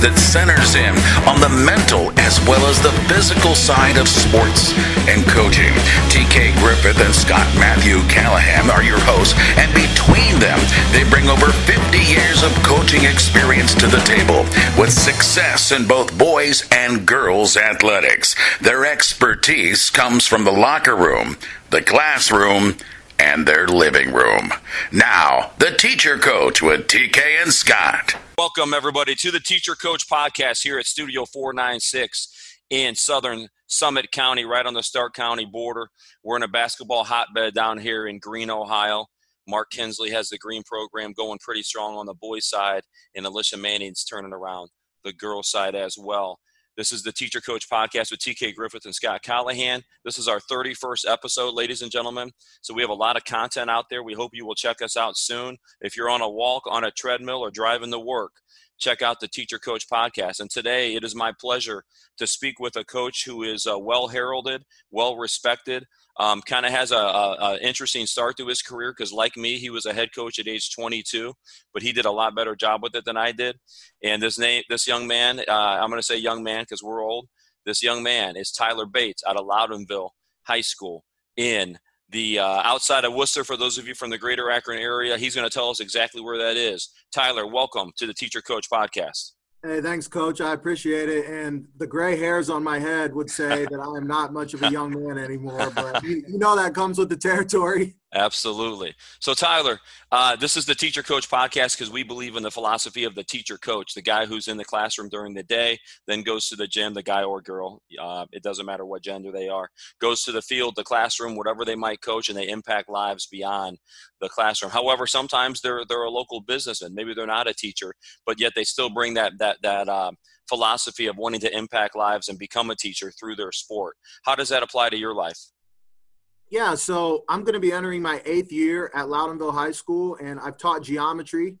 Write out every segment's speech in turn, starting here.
that centers in on the mental as well as the physical side of sports and coaching. TK Griffith and Scott Matthew Callahan are your hosts, and between them, they bring over 50 years of coaching experience to the table with success in both boys and girls athletics. Their expertise comes from the locker room, the classroom, and their living room. Now, the teacher coach with TK and Scott. Welcome, everybody, to the Teacher Coach Podcast here at Studio 496 in Southern Summit County, right on the Stark County border. We're in a basketball hotbed down here in Green, Ohio. Mark Kinsley has the green program going pretty strong on the boys' side, and Alicia Manning's turning around the girls' side as well. This is the Teacher Coach Podcast with TK Griffith and Scott Callahan. This is our 31st episode, ladies and gentlemen. So we have a lot of content out there. We hope you will check us out soon. If you're on a walk, on a treadmill, or driving to work, check out the Teacher Coach Podcast. And today it is my pleasure to speak with a coach who is uh, well heralded, well respected, um, kind of has a, a, a, interesting start to his career because, like me, he was a head coach at age 22, but he did a lot better job with it than I did. And this name, this young man, uh, I'm going to say young man because we're old. This young man is Tyler Bates out of Loudonville High School in the uh, outside of Wooster. For those of you from the Greater Akron area, he's going to tell us exactly where that is. Tyler, welcome to the Teacher Coach Podcast. Hey, thanks, Coach. I appreciate it. And the gray hairs on my head would say that I am not much of a young man anymore, but you, you know that comes with the territory. Absolutely. So, Tyler, uh, this is the Teacher Coach podcast because we believe in the philosophy of the teacher coach, the guy who's in the classroom during the day, then goes to the gym, the guy or girl, uh, it doesn't matter what gender they are, goes to the field, the classroom, whatever they might coach, and they impact lives beyond the classroom. However, sometimes they're they're a local businessman, maybe they're not a teacher, but yet they still bring that that that uh, philosophy of wanting to impact lives and become a teacher through their sport. How does that apply to your life? Yeah, so I'm going to be entering my eighth year at Loudonville High School, and I've taught geometry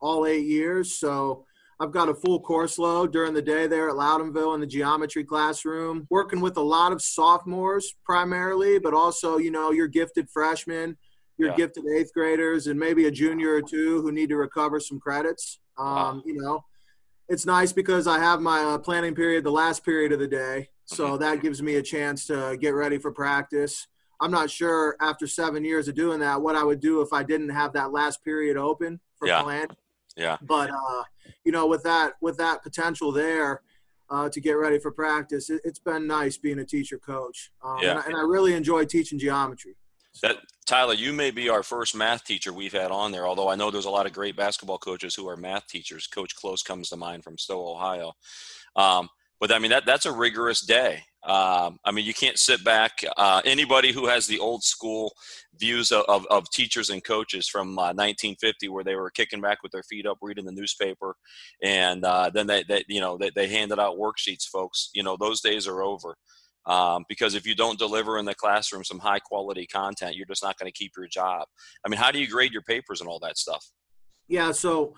all eight years. So I've got a full course load during the day there at Loudonville in the geometry classroom, working with a lot of sophomores primarily, but also, you know, your gifted freshmen, your yeah. gifted eighth graders, and maybe a junior or two who need to recover some credits. Um, wow. You know, it's nice because I have my uh, planning period the last period of the day. So mm-hmm. that gives me a chance to get ready for practice I'm not sure after seven years of doing that what I would do if I didn't have that last period open for yeah. plan. Yeah. But uh, you know, with that with that potential there uh, to get ready for practice, it, has been nice being a teacher coach. Um, yeah. And I, and I really enjoy teaching geometry. That Tyler, you may be our first math teacher we've had on there. Although I know there's a lot of great basketball coaches who are math teachers. Coach Close comes to mind from Stow, Ohio. Um, but I mean that that's a rigorous day. Um, I mean, you can't sit back. Uh, anybody who has the old school views of, of, of teachers and coaches from uh, 1950, where they were kicking back with their feet up, reading the newspaper, and uh, then they, they, you know, they, they handed out worksheets, folks. You know, those days are over. Um, because if you don't deliver in the classroom some high quality content, you're just not going to keep your job. I mean, how do you grade your papers and all that stuff? Yeah, so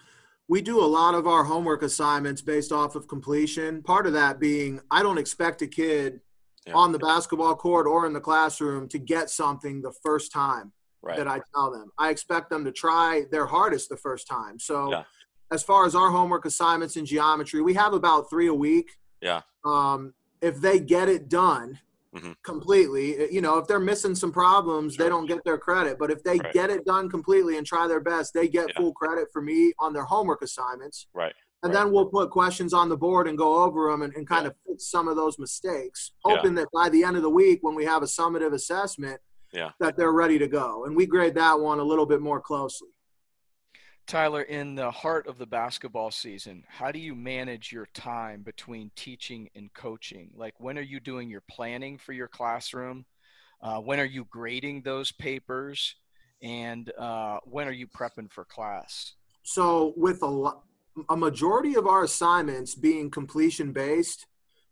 we do a lot of our homework assignments based off of completion. Part of that being I don't expect a kid yeah. on the basketball court or in the classroom to get something the first time right. that I tell them. I expect them to try their hardest the first time. So yeah. as far as our homework assignments in geometry, we have about 3 a week. Yeah. Um, if they get it done, mm-hmm. completely. Eh, you know, if they're missing some problems, sure. they don't get their credit. But if they right. get it done completely and try their best, they get yeah. full credit for me on their homework assignments. Right. And right. then we'll put questions on the board and go over them and, and kind yeah. of fix some of those mistakes, hoping yeah. that by the end of the week, when we have a summative assessment, yeah. that they're ready to go. And we grade that one a little bit more closely. Tyler, in the heart of the basketball season, how do you manage your time between teaching and coaching? Like, when are you doing your planning for your classroom? Uh, when are you grading those papers? And uh, when are you prepping for class? So, with a, a majority of our assignments being completion based,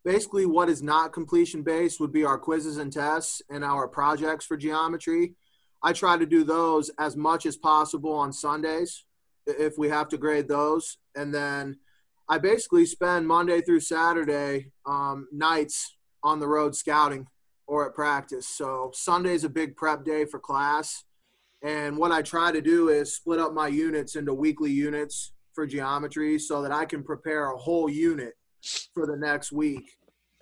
basically what is not completion based would be our quizzes and tests and our projects for geometry. I try to do those as much as possible on Sundays if we have to grade those. And then I basically spend Monday through Saturday um, nights on the road scouting or at practice. So Sunday's a big prep day for class. And what I try to do is split up my units into weekly units for geometry so that I can prepare a whole unit for the next week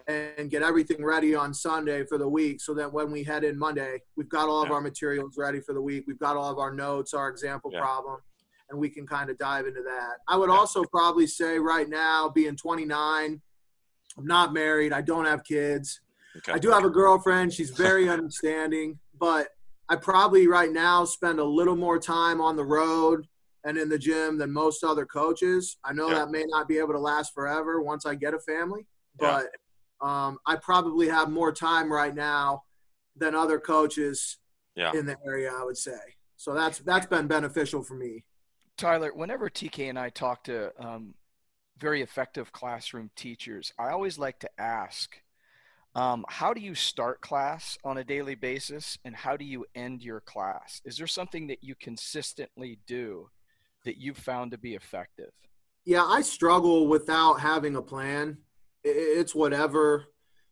and get everything ready on Sunday for the week so that when we head in Monday, we've got all of Yeah. our materials ready for the week. We've got all of our notes, our example Yeah. problem, and we can kind of dive into that. I would also probably say right now, being 29, I'm not married, I don't have kids. Okay. I do have a girlfriend. She's very understanding, but I probably right now spend a little more time on the road and in the gym than most other coaches. I know Yeah. that may not be able to last forever once I get a family, Yeah. but um, I probably have more time right now than other coaches Yeah. in the area. I would say so. That's that's been beneficial for me. Tyler, whenever TK and I talk to um, very effective classroom teachers, I always like to ask, um, how do you start class on a daily basis and how do you end your class? Is there something that you consistently do that you've found to be effective? Yeah, I struggle without having a plan. It's whatever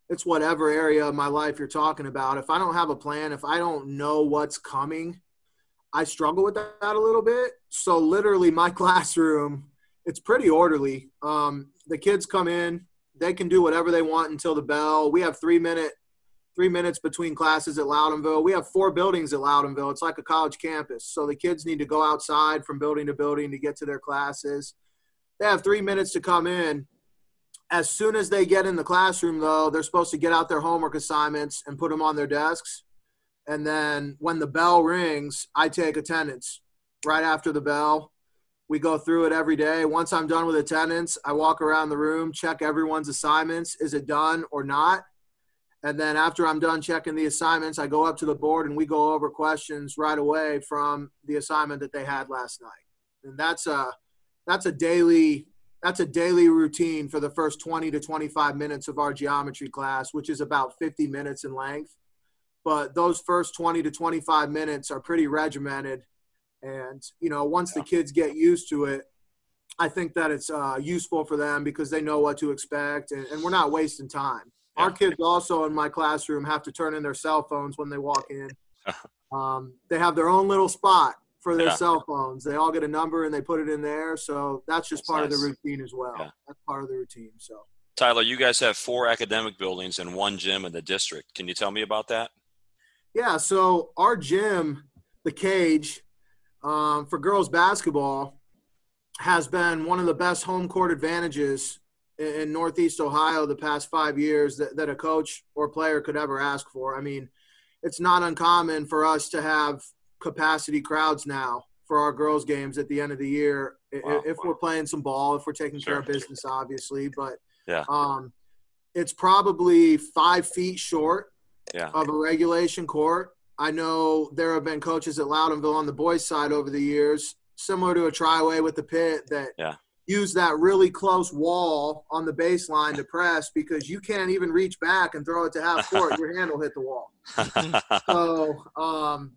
it's whatever area of my life you're talking about. If I don't have a plan, if I don't know what's coming, I struggle with that a little bit. So literally my classroom, it's pretty orderly. Um, the kids come in, they can do whatever they want until the bell. We have three minute three minutes between classes at Loudonville. We have four buildings at Loudonville. It's like a college campus. So the kids need to go outside from building to building to get to their classes. They have three minutes to come in. As soon as they get in the classroom, though, they're supposed to get out their homework assignments and put them on their desks. And then when the bell rings, I take attendance right after the bell. We go through it every day. Once I'm done with attendance, I walk around the room, check everyone's assignments. Is it done or not? And then after I'm done checking the assignments, I go up to the board and we go over questions right away from the assignment that they had last night. And that's a that's a daily that's a daily routine for the first 20 to 25 minutes of our geometry class, which is about 50 minutes in length. But those first 20 to 25 minutes are pretty regimented. And, you know, once the kids get used to it, I think that it's uh, useful for them because they know what to expect and, and we're not wasting time. Our kids also in my classroom have to turn in their cell phones when they walk in. um, they have their own little spot for their Yeah. cell phones. They all get a number and they put it in there. So that's just That's part of the routine as well. Yeah. That's part of the routine. So Tyler, you guys have four academic buildings and one gym in the district. Can you tell me about that? Yeah, so our gym, the cage, um, for girls basketball, has been one of the best home court advantages in, in Northeast Ohio the past five years that, that a coach or player could ever ask for. I mean, it's not uncommon for us to have capacity crowds now for our girls' games at the end of the year Wow. if we're playing some ball, if we're taking care of business, obviously. But Yeah. um, it's probably five feet short Yeah. of a regulation court. I know there have been coaches at Loudonville on the boys' side over the years, similar to a triway with the pit, that Yeah. use that really close wall on the baseline to press because you can't even reach back and throw it to half court. Your hand will hit the wall. So, um,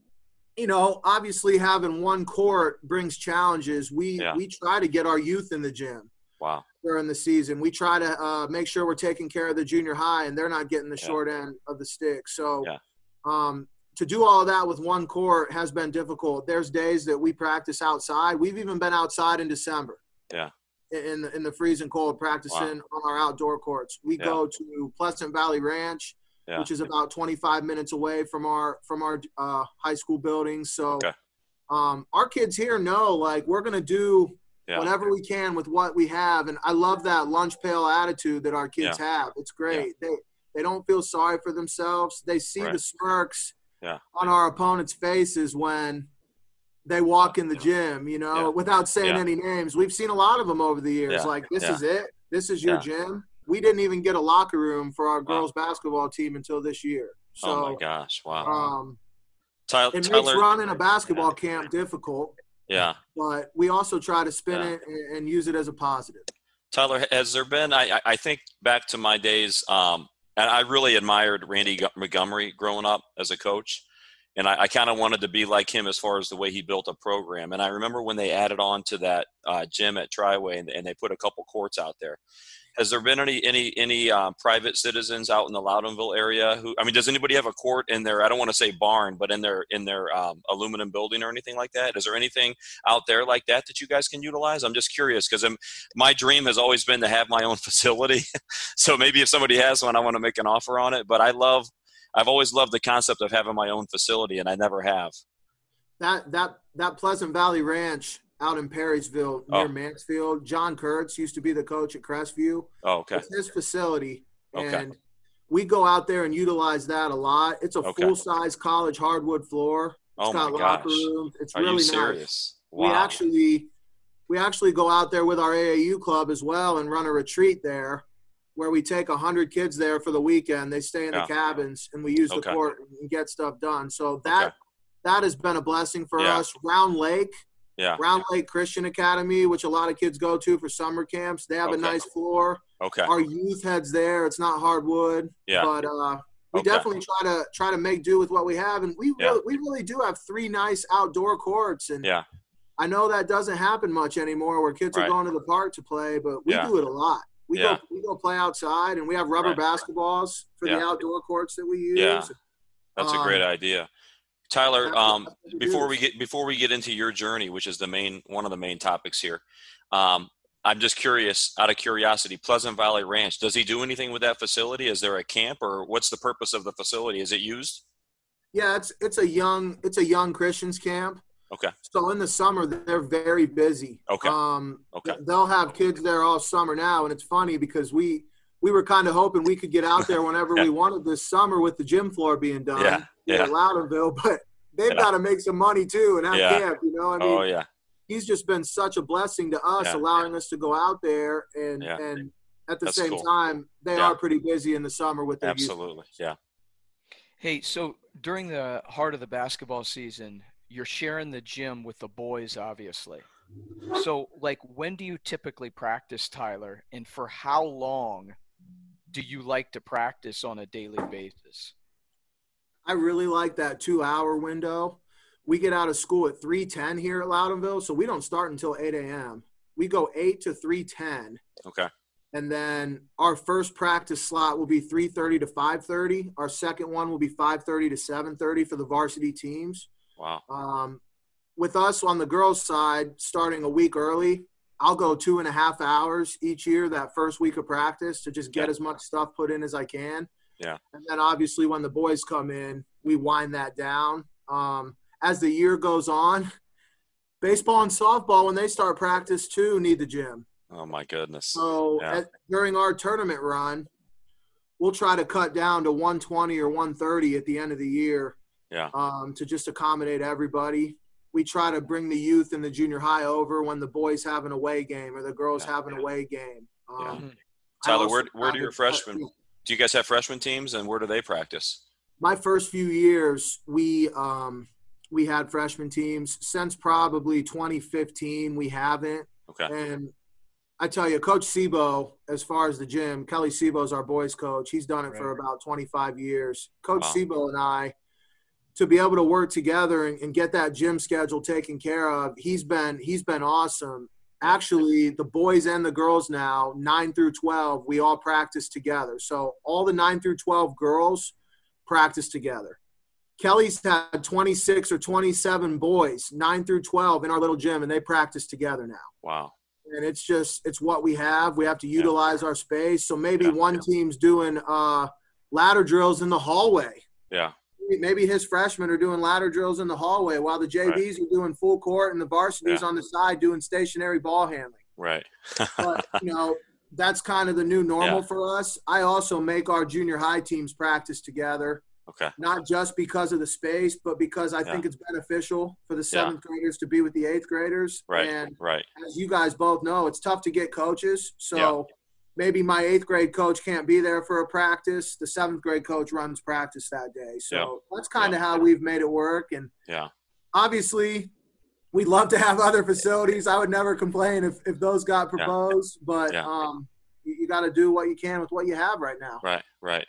you know, obviously having one court brings challenges. We Yeah. we try to get our youth in the gym wow. during the season. We try to uh, make sure we're taking care of the junior high, and they're not getting the Yeah. short end of the stick. So, Yeah. um, to do all that with one court has been difficult. There's days that we practice outside. We've even been outside in December. Yeah. In in the, in the freezing cold, practicing on our outdoor courts. We Yeah. go to Pleasant Valley Ranch, Yeah. which is about 25 minutes away from our from our uh, high school buildings. So, Okay. um, our kids here know like we're gonna do Yeah. whatever we can with what we have and i love that lunch pail attitude that our kids have it's great they they don't feel sorry for themselves they see Right. the smirks Yeah. on our opponents faces when they walk in the gym you know Yeah. without saying Yeah. any names we've seen a lot of them over the years Yeah. like this Yeah. is it this is your Yeah. gym we didn't even get a locker room for our Wow. girls basketball team until this year so oh my gosh. Wow. um, Tyler, it makes Tyler running a basketball camp difficult yeah. but we also try to spin Yeah. it and, and use it as a positive Tyler, has there been? I, I- I think back to my days, um, and I really admired Randy Montgomery growing up as a coach. and I, I kind of wanted to be like him as far as the way he built a program. And I remember when they added on to that uh, gym at Triway, and, and, they put a couple courts out there. Has there been any any any um, private citizens out in the Loudonville area who? I mean, does anybody have a court in their? I don't want to say barn, but in their in their um, aluminum building or anything like that? Is there anything out there like that that you guys can utilize? I'm just curious because my dream has always been to have my own facility. so maybe if somebody has one, I want to make an offer on it. But I love I've always loved the concept of having my own facility, and I never have. That that that Pleasant Valley Ranch out in Perrysville oh. near oh. Mansfield. John Kurtz used to be the coach at Crestview. Oh, okay. It's his facility, okay. and we go out there and utilize that a lot. It's a okay. full size college hardwood floor. It's oh got my locker gosh. rooms. It's Are really you serious? nice. Wow. We actually we actually go out there with our AAU club as well and run a retreat there where we take 100 kids there for the weekend. They stay in yeah. the cabins and we use the court and get stuff done. So that Okay. that has been a blessing for Yeah. us. Round Lake, Yeah. Round Lake Christian Academy, which a lot of kids go to for summer camps. They have Okay. a nice floor. Okay. Our youth heads there. It's not hardwood, Yeah. but uh, we Okay. definitely try to try to make do with what we have, and we Yeah. really, we really do have three nice outdoor courts. And Yeah. I know that doesn't happen much anymore, where kids Right. are going to the park to play, but we Yeah. do it a lot. We Yeah. go we go play outside, and we have rubber Right. basketballs for the outdoor courts that we use. Yeah. That's a great Um, idea. Tyler, um, before we get before we get into your journey, which is the main one of the main topics here, um, I'm just curious, out of curiosity, Pleasant Valley Ranch, does he do anything with that facility? Is there a camp, or what's the purpose of the facility? Is it used? Yeah, it's it's a young it's a young Christians camp. Okay. So in the summer they're very busy. Okay. Um, Okay. They'll have kids there all summer now, and it's funny because we we were kind of hoping we could get out there whenever Yeah. we wanted this summer with the gym floor being done Yeah, yeah. at Loudonville, but they've Yeah. got to make some money too and have Yeah. camp. You know, I mean, oh yeah, he's just been such a blessing to us, Yeah. allowing us to go out there and Yeah. and at the That's same cool. time they Yeah. are pretty busy in the summer with their youth. absolutely, yeah, Hey, so during the heart of the basketball season, you're sharing the gym with the boys, obviously. So, like, when do you typically practice, Tyler? And for how long do you like to practice on a daily basis? I really like that two hour window. We get out of school at 310 here at Loudonville, so we don't start until 8 a.m. We go 8 to 310, okay, and then our first practice slot will be 3:30 to 5:30. Our second one will be 5:30 to 7:30 for the varsity teams. wow, Um, with us on the girls' side, starting a week early, I'll go two and a half hours each year that first week of practice to just get Yeah. as much stuff put in as I can. Yeah. And then obviously when the boys come in, we wind that down. Um, as the year goes on, baseball and softball, when they start practice too, need the gym. oh my goodness, So Yeah. at, during our tournament run, we'll try to cut down to 120 or 130 at the end of the year yeah, um, to just accommodate everybody. We try to bring the youth and the junior high over when the boys have an away game or the girls Yeah. have an away game. Um, I Tyler, where where do your freshmen? Do you guys have freshman teams, and where do they practice? My first few years, we um, we had freshman teams. Since probably 2015, we haven't. Okay, And I tell you, Coach Sebo, as far as the gym, Kelly Sebo is our boys coach. He's done it for about 25 years. Coach Wow. Sebo and I, to be able to work together and, and get that gym schedule taken care of, he's been he's been awesome. Actually, the boys and the girls now, nine through 12, we all practice together. So all the nine through 12 girls practice together. Kelly's had 26 or 27 boys, nine through 12, in our little gym, and they practice together now wow, and it's just it's what we have. We have to utilize our space. So maybe Yeah, one yeah. team's doing uh, ladder drills in the hallway. yeah, Maybe his freshmen are doing ladder drills in the hallway while the JVs are doing full court and the varsities Yeah. on the side doing stationary ball handling. right, But you know that's kind of the new normal Yeah. for us. I also make our junior high teams practice together, okay, not just because of the space, but because I Yeah. think it's beneficial for the seventh graders to be with the eighth graders. right, And right, as you guys both know, it's tough to get coaches. So. Maybe my eighth grade coach can't be there for a practice. The seventh grade coach runs practice that day. So Yeah. that's kind of how we've made it work. And yeah, obviously, we'd love to have other facilities. I would never complain if, if those got proposed, but Yeah. um, you, you got to do what you can with what you have right now. right, right.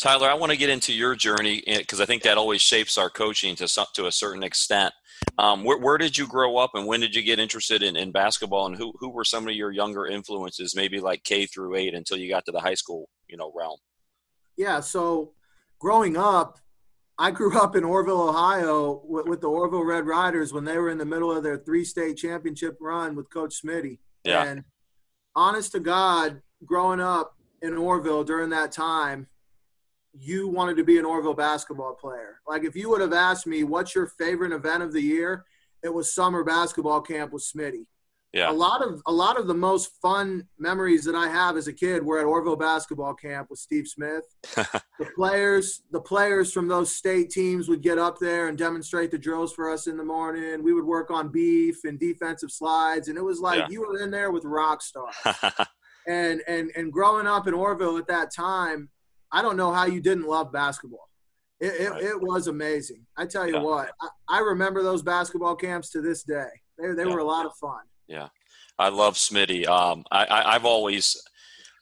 Tyler, I want to get into your journey because I think that always shapes our coaching to some, to a certain extent. Um, where, where, did you grow up, and when did you get interested in, in basketball? And who who were some of your younger influences, maybe like K through eight, until you got to the high school, you know, realm? Yeah. So, growing up, I grew up in Orrville, Ohio, with, with, the Orrville Red Riders when they were in the middle of their three-state championship run with Coach Smitty. Yeah. And honest to God, growing up in Orrville during that time, you wanted to be an Orrville basketball player. Like if you would have asked me what's your favorite event of the year, it was summer basketball camp with Smitty. Yeah. A lot of a lot of the most fun memories that I have as a kid were at Orrville basketball camp with Steve Smith. the players, the players from those state teams would get up there and demonstrate the drills for us in the morning. We would work on beef and defensive slides, and it was like yeah. you were in there with rock stars. and and and growing up in Orrville at that time, I don't know how you didn't love basketball. It, it, it was amazing. I tell you yeah. what, I, I, remember those basketball camps to this day. They, they yeah. were a lot of fun. Yeah, I love Smitty. Um, I, I, have always,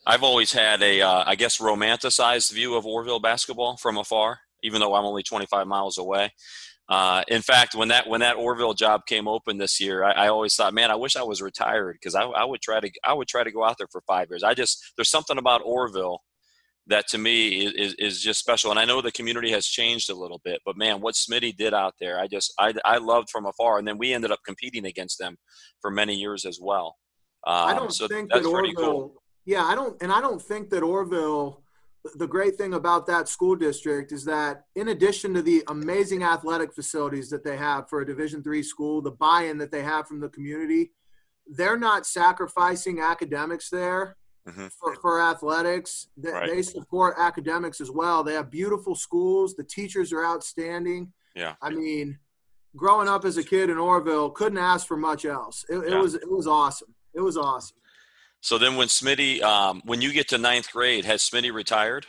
I've always had a, uh, I guess, romanticized view of Orrville basketball from afar, even though I'm only 25 miles away. Uh, in fact, when that when that Orrville job came open this year, I, I always thought, man, I wish I was retired because I, I, would try to I would try to go out there for five years. I just there's something about Orrville that to me is, is just special. And I know the community has changed a little bit, but man, what Smitty did out there, I just I, I loved from afar. And then we ended up competing against them for many years as well. Um, I don't so think that Orrville. Cool. Yeah, I don't, and I don't think that Orrville. The great thing about that school district is that, in addition to the amazing athletic facilities that they have for a Division three school, the buy-in that they have from the community, they're not sacrificing academics there mm-hmm. for, for athletics. They, right. they support academics as well. They have beautiful schools. The teachers are outstanding. Yeah. I mean, growing up as a kid in Orrville, couldn't ask for much else. It, it was it was awesome. It was awesome. So then, when Smitty, um, when you get to ninth grade, has Smitty retired?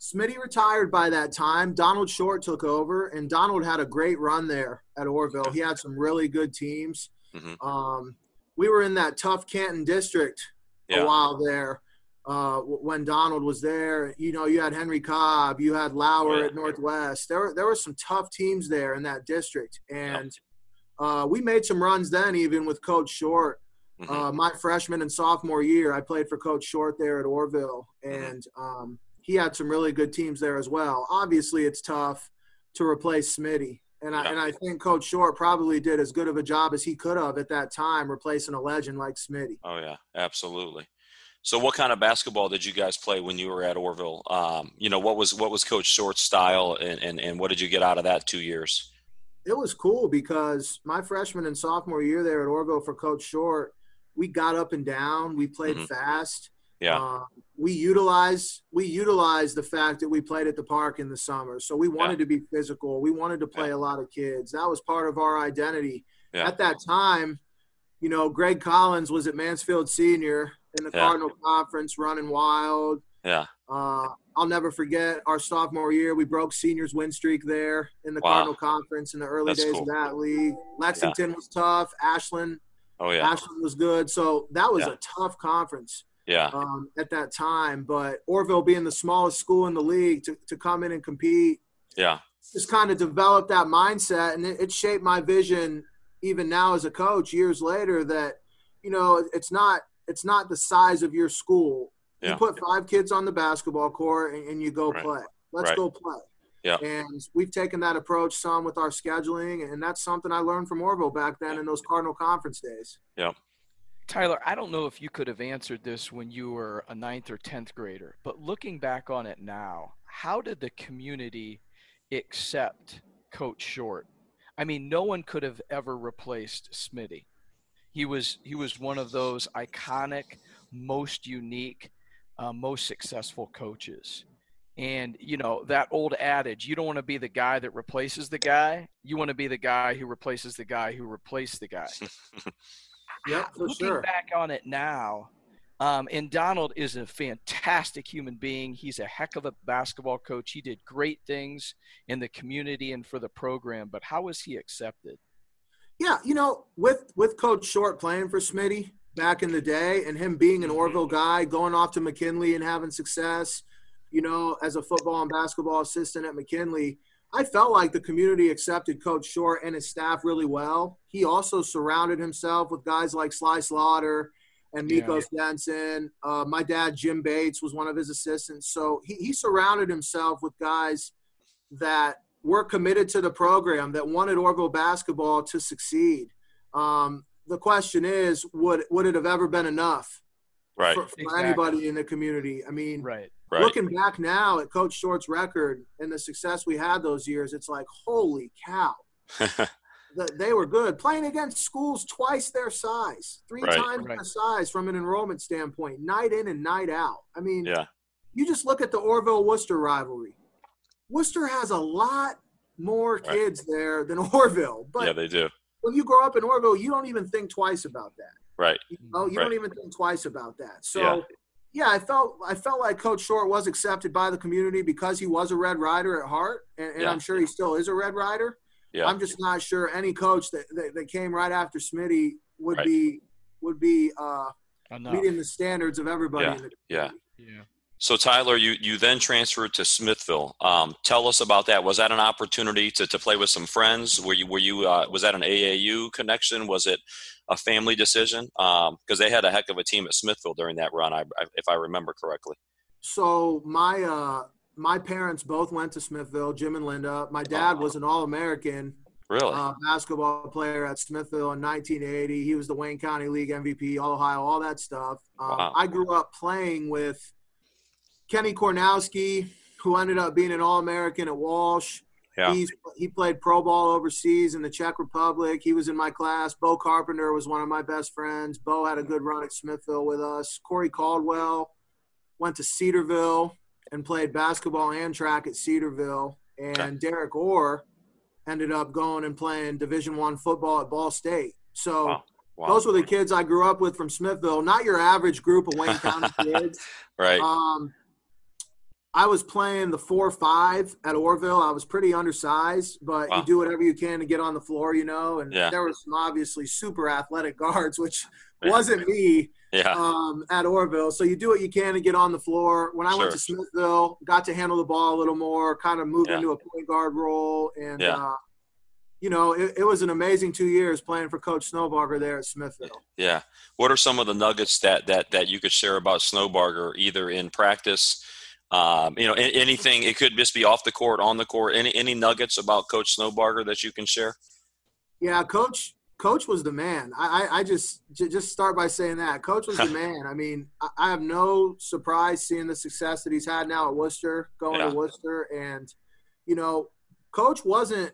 Smitty retired by that time. Donald Short took over, and Donald had a great run there at Orrville. He had some really good teams. Mm-hmm. Um, we were in that tough Canton district yeah. a while there uh, when Donald was there. You know, you had Henry Cobb, you had Lauer yeah. at Northwest. There were there were some tough teams there in that district, and uh, we made some runs then, even with Coach Short. Mm-hmm. Uh, my freshman and sophomore year, I played for Coach Short there at Orrville, mm-hmm. and mm-hmm. um, he had some really good teams there as well. Obviously, it's tough to replace Smitty. And I, and I think Coach Short probably did as good of a job as he could have at that time, replacing a legend like Smitty. Oh yeah, absolutely. So, what kind of basketball did you guys play when you were at Orrville? Um, you know, what was what was Coach Short's style, and, and and what did you get out of that two years? It was cool because my freshman and sophomore year there at Orrville for Coach Short, we got up and down, we played mm-hmm. fast. Yeah. Uh, we utilize we utilize the fact that we played at the park in the summer. So we wanted yeah. to be physical. We wanted to play yeah. a lot of kids. That was part of our identity. Yeah. At that time, you know, Greg Collins was at Mansfield Senior in the Cardinal Conference running wild. Yeah. Uh, I'll never forget our sophomore year. We broke seniors win streak there in the wow. Cardinal Conference in the early That's days cool. of that league. Lexington was tough. Ashland. Oh yeah. Ashland was good. So that was a tough conference yeah. Um, at that time. But Orrville being the smallest school in the league to, to come in and compete. Yeah. Just kind of developed that mindset and it, it shaped my vision even now as a coach years later that, you know, it's not it's not the size of your school. Yeah. You put five kids on the basketball court and, and you go right. play. Let's right. go play. Yeah. And we've taken that approach some with our scheduling, and that's something I learned from Orrville back then in those Cardinal Conference days. Yeah. Tyler, I don't know if you could have answered this when you were a ninth or 10th grader, but looking back on it now, how did the community accept Coach Short? I mean, no one could have ever replaced Smitty. He was he was one of those iconic, most unique, uh, most successful coaches. And you know that old adage: you don't want to be the guy that replaces the guy. You want to be the guy who replaces the guy who replaced the guy. Yeah, for looking sure. back on it now, um, and Donald is a fantastic human being. He's a heck of a basketball coach. He did great things in the community and for the program. But how was he accepted? Yeah, you know, with with Coach Short playing for Smitty back in the day, and him being an mm-hmm. Guy, going off to McKinley and having success. you know, as a football and basketball assistant at McKinley, I felt like the community accepted Coach Short and his staff really well. He also surrounded himself with guys like Sly Slaughter and Mikos yeah. Uh, my dad, Jim Bates, was one of his assistants. So he, he surrounded himself with guys that were committed to the program, that wanted Orrville basketball to succeed. Um, the question is, would, would it have ever been enough? right. for, for exactly. anybody in the community. I mean, right. Right. looking back now at Coach Short's record and the success we had those years, it's like, holy cow. they were good playing against schools twice their size, three Right. times Right. their size from an enrollment standpoint, night in and night out. I mean, yeah. you just look at the Orrville Wooster rivalry. Wooster has a lot more Right. kids there than Orrville, but yeah, they do. when you grow up in Orrville, you don't even think twice about that. Right. You know, you Right. don't even think twice about that. So, Yeah. yeah. I felt I felt like Coach Short was accepted by the community because he was a Red Rider at heart, and, and Yeah. I'm sure he still is a Red Rider. Yeah. I'm just not sure any coach that, that, that came right after Smitty would Right. be would be uh, meeting the standards of everybody Yeah. in the Yeah. Yeah. So Tyler, you you then transferred to Smithville. Um, tell us about that. Was that an opportunity to, to play with some friends? Were you were you uh, was that an AAU connection? Was it a family decision? Because they had a heck of a team at Smithville during that run, I, I, if I remember correctly. So my uh, my parents both went to Smithville, Jim and Linda. My dad was an All American Really? uh, basketball player at Smithville in 1980. He was the Wayne County League MVP, All Ohio, all that stuff. Um, Wow. I grew up playing with Kenny Kornowski, who ended up being an All American at Walsh. Yeah. He's, he played pro ball overseas in the Czech Republic. He was in my class. Bo Carpenter was one of my best friends. Bo had a good run at Smithville with us. Corey Caldwell went to Cedarville and played basketball and track at Cedarville. And Okay. Derek Orr ended up going and playing Division One football at Ball State. So Wow. Wow. those were the kids I grew up with from Smithville. Not your average group of Wayne County kids. right. Um, I was playing the four five at Orrville. I was pretty undersized, but Wow. you do whatever you can to get on the floor, you know. And Yeah. there were some obviously super athletic guards, which wasn't me yeah. um, at Orrville. So you do what you can to get on the floor. When I went to Smithville, got to handle the ball a little more, kind of moved Yeah. into a point guard role, and uh, you know, it, it was an amazing two years playing for Coach Snowbarger there at Smithville. Yeah. What are some of the nuggets that that that you could share about Snowbarger, either in practice, um, you know, anything? It could just be off the court, on the court. Any any nuggets about Coach Snowbarger that you can share? Yeah, coach. Coach was the man. I, I, I just j- just start by saying that coach was the man. I mean, I, I have no surprise seeing the success that he's had now at Wooster, going Yeah. to Wooster, and you know, coach wasn't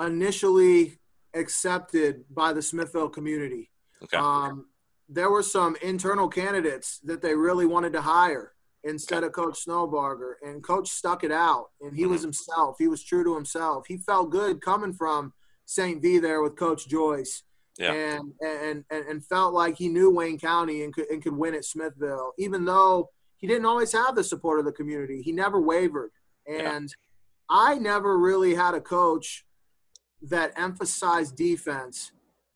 initially accepted by the Smithville community. Okay. Um, there were some internal candidates that they really wanted to hire instead of Coach Snowbarger, and Coach stuck it out, and he Mm-hmm. was himself. He was true to himself. He felt good coming from St. V there with Coach Joyce, Yeah. and, and and and felt like he knew Wayne County and could and could win at Smithville, even though he didn't always have the support of the community. He never wavered, Yeah. and I never really had a coach that emphasized defense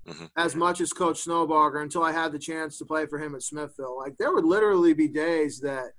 Mhm. as much as Coach Snowbarger until I had the chance to play for him at Smithville. Like there would literally be days that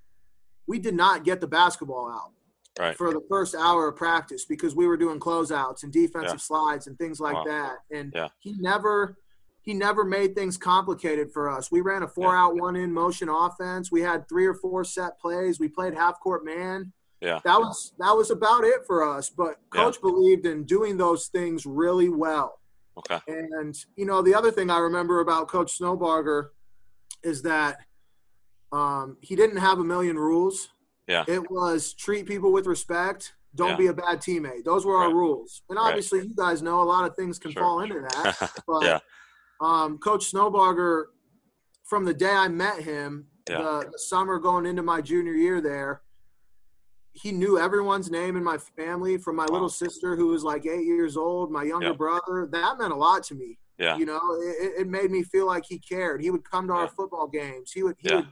we did not get the basketball out Right. for the first hour of practice because we were doing closeouts and defensive Yeah. slides and things like Wow. that. And Yeah. he never he never made things complicated for us. We ran a four out one in motion offense. We had three or four set plays. We played half court man. Yeah. That was that was about it for us. But Yeah. coach believed in doing those things really well. Okay. And you know, the other thing I remember about Coach Snowbarger is that um, he didn't have a million rules. Yeah. It was treat people with respect. Don't Yeah. be a bad teammate. Those were our rules. And Right. obviously, you guys know a lot of things can Sure. fall into that. But Yeah. um, Coach Snowbarger, from the day I met him, Yeah. the, the summer going into my junior year there, he knew everyone's name in my family, from my Wow. little sister who was like eight years old, my younger Yeah. brother. That meant a lot to me. Yeah. You know, it, it made me feel like he cared. He would come to our football games. He would he Yeah. would